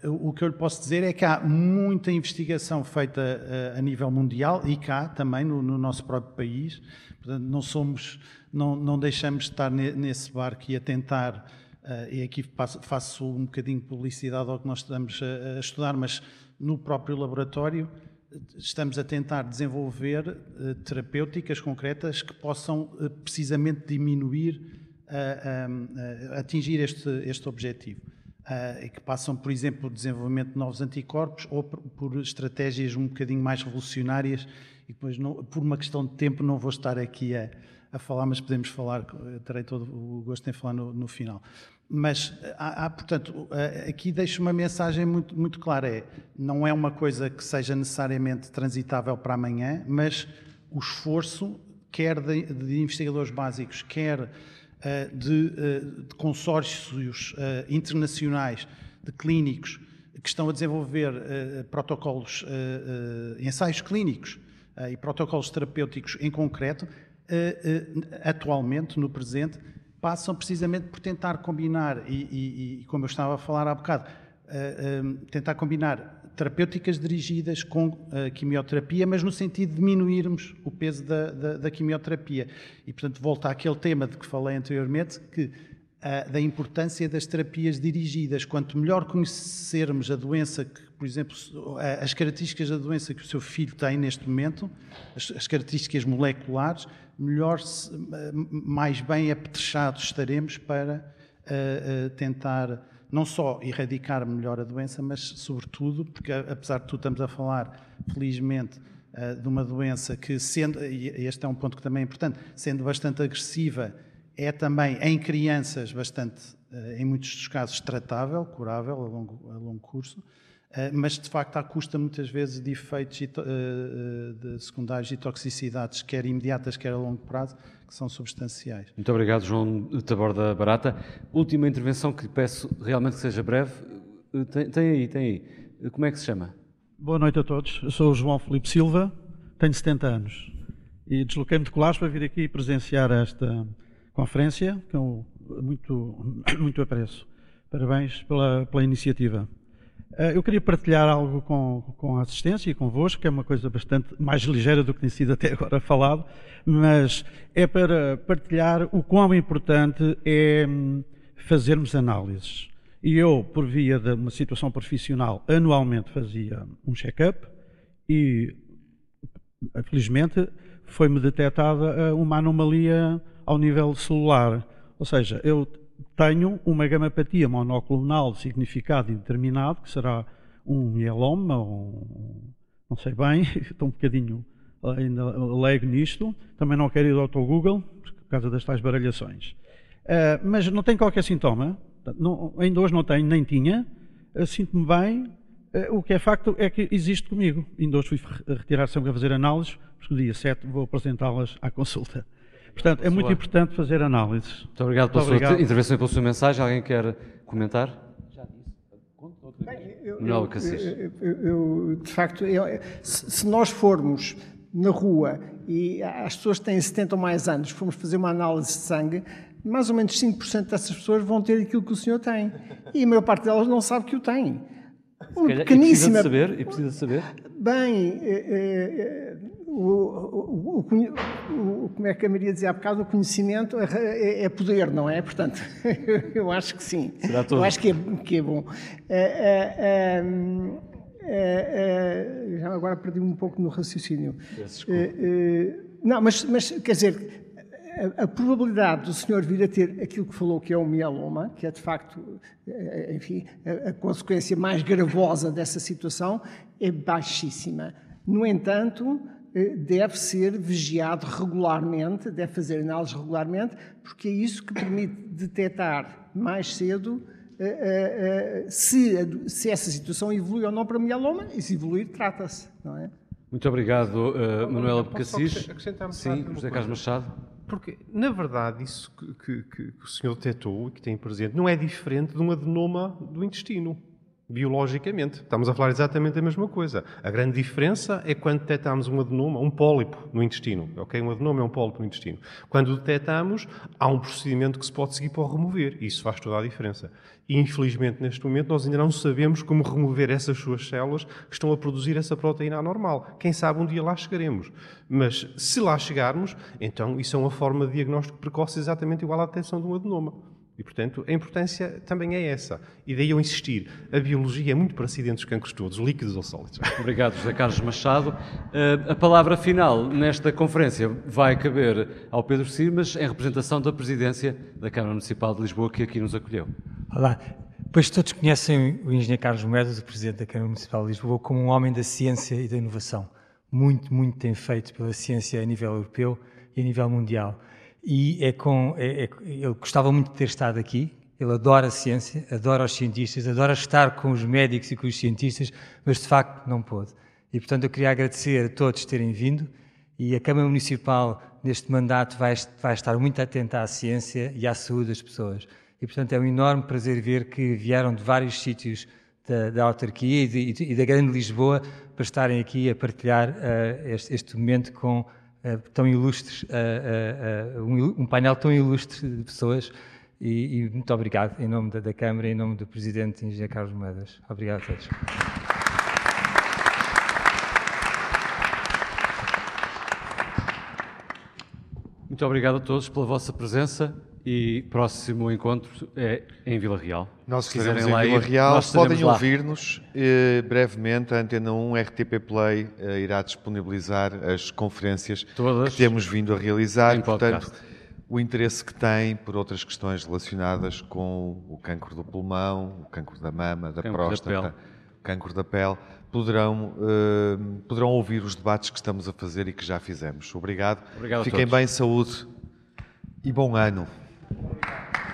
o que eu lhe posso dizer é que há muita investigação feita a nível mundial e cá também no, no nosso próprio país. Portanto, não somos, não, não deixamos de estar nesse barco e a tentar Uh, e aqui passo, faço um bocadinho de publicidade ao que nós estamos a, a, estudar, mas no próprio laboratório estamos a tentar desenvolver uh, terapêuticas concretas que possam uh, precisamente diminuir, atingir este, este objetivo. e que passam, por exemplo, por desenvolvimento de novos anticorpos ou por, por estratégias um bocadinho mais revolucionárias e depois, não, por uma questão de tempo, não vou estar aqui a, a falar, mas podemos falar, terei todo o gosto em falar no, no final. Mas há, há, portanto, aqui deixo uma mensagem muito, muito clara: é, não é uma coisa que seja necessariamente transitável para amanhã, mas o esforço, quer de, de investigadores básicos, quer uh, de, de, consórcios internacionais, de clínicos, que estão a desenvolver protocolos, ensaios clínicos e protocolos terapêuticos em concreto, atualmente, no presente, passam precisamente por tentar combinar, e, e, e como eu estava a falar há bocado, uh, tentar combinar terapêuticas dirigidas com uh, quimioterapia, mas no sentido de diminuirmos o peso da, da, da, quimioterapia. E, portanto, volta àquele tema de que falei anteriormente, que da importância das terapias dirigidas. Quanto melhor conhecermos a doença que por exemplo, as características da doença que o seu filho tem neste momento, as, as características moleculares, melhor, mais bem apetrechados estaremos para uh, uh, tentar não só erradicar melhor a doença, mas sobretudo, porque apesar de tudo estamos a falar, felizmente, uh, de uma doença que, sendo, e este é um ponto que também é importante, sendo bastante agressiva, é também em crianças bastante, em muitos dos casos, tratável, curável a longo, a longo curso. Eh, mas de facto à custa muitas vezes de efeitos eh, eh, de secundários e toxicidades, quer imediatas, quer a longo prazo, que são substanciais. Muito obrigado, João Taborda Barata. Última intervenção que lhe peço realmente que seja breve. Tem, tem aí, tem aí. Como é que se chama? Boa noite a todos. Eu sou o João Felipe Silva, tenho 70 anos e desloquei-me de Colares para vir aqui presenciar esta conferência, que eu muito, (coughs) muito apreço. Parabéns pela, pela iniciativa. Eh, eu queria partilhar algo com, com a assistência e convosco, que é uma coisa bastante mais ligeira do que tem sido até agora falado, mas é para partilhar o quão importante é hum, fazermos análises. E eu, por via de uma situação profissional, anualmente fazia um check-up e, felizmente, foi-me detectada eh, uma anomalia ao nível celular. Ou seja, eu tenho uma gamapatia monoclonal de significado indeterminado, que será um mieloma, um, não sei bem, (laughs) estou um bocadinho ainda leigo nisto, também não quero ir ao Google, por causa das tais baralhações. Uh, mas não tem qualquer sintoma, não, ainda hoje não tenho, nem tinha, uh, sinto-me bem, o que é facto é que existe comigo. Ainda hoje fui retirar sempre a fazer análises, porque no dia 7 vou apresentá-las à consulta. Portanto, é muito importante fazer análises. Muito obrigado pela muito sua intervenção e pela sua mensagem. Alguém quer comentar? Já disse. Bem, eu, eu, eu, eu, de facto, se nós formos na rua e as pessoas que têm 70 ou mais anos, formos fazer uma análise de sangue, mais ou menos 5% dessas pessoas vão ter aquilo que o senhor tem. E a maior parte delas não sabe que o tem. Uma calhar, pequeníssima. E precisa de saber? E precisa de saber? Bem, é, é, o, o, o, como é que a Maria dizia há bocado, o conhecimento é, é poder, não é? Portanto, (laughs) eu acho que sim. Eu acho que é, que é bom. É, é, já agora perdi um pouco no raciocínio. não, mas, mas quer dizer, a, a, probabilidade do senhor vir a ter aquilo que falou que é o mieloma, que é de facto, enfim, a, a consequência mais gravosa dessa situação, é baixíssima. No entanto, eh, deve ser vigiado regularmente, deve fazer análises regularmente, porque é isso que permite detectar mais cedo eh, eh, se, se essa situação evolui ou não para mieloma, e se evoluir, trata-se, não é? Muito obrigado, uh, Manuela Becassis. Sim, José Carlos Machado. Porque, na verdade, isso que, que, que, o senhor detectou e que tem presente não é diferente de um adenoma do intestino biologicamente. Estamos a falar exatamente da mesma coisa. A grande diferença é quando detectamos um adenoma, um pólipo no intestino. Ok? Um adenoma é um pólipo no intestino. Quando o detectamos, há um procedimento que se pode seguir para o remover. Isso faz toda a diferença. E, infelizmente, neste momento, nós ainda não sabemos como remover essas suas células que estão a produzir essa proteína anormal. Quem sabe um dia lá chegaremos. Mas, se lá chegarmos, então isso é uma forma de diagnóstico precoce exatamente igual à detecção de um adenoma. E, portanto, a importância também é essa. E daí eu insistir. A biologia é muito para acidentes cancros todos, líquidos ou sólidos. (laughs) Obrigado, José Carlos Machado. Uh, a palavra final nesta conferência vai caber ao Pedro Simas, em representação da presidência da Câmara Municipal de Lisboa, que aqui nos acolheu. Olá. Pois todos conhecem o engenheiro Carlos Moedas, o presidente da Câmara Municipal de Lisboa, como um homem da ciência e da inovação. Muito, muito tem feito pela ciência a nível europeu e a nível mundial e é com, é, é, ele gostava muito de ter estado aqui, ele adora a ciência, adora os cientistas, adora estar com os médicos e com os cientistas, mas de facto não pôde. E portanto eu queria agradecer a todos terem vindo e a Câmara Municipal neste mandato vai, vai estar muito atenta à ciência e à saúde das pessoas. E portanto é um enorme prazer ver que vieram de vários sítios da, da autarquia e, de, e, da Grande Lisboa para estarem aqui a partilhar uh, este, este momento com tão ilustres, uh, um, um, painel tão ilustre de pessoas. E, e muito obrigado em nome da, da, Câmara em nome do Presidente Engenheiro Carlos Moedas. Obrigado a todos. Muito obrigado a todos pela vossa presença E próximo encontro é em Vila Real. Nós estaremos quiserem em Vila ir, Real. Podem ouvir-nos eh, brevemente. A Antena 1 RTP Play eh, irá disponibilizar as conferências Todas que temos vindo a realizar. Portanto, o interesse que tem por outras questões relacionadas com o cancro do pulmão, o cancro da mama, da Cancro da próstata, o cancro da pele, poderão, eh, poderão ouvir os debates que estamos a fazer e que já fizemos. Obrigado. Obrigado a Fiquem bem, saúde e bom ano. Obrigado.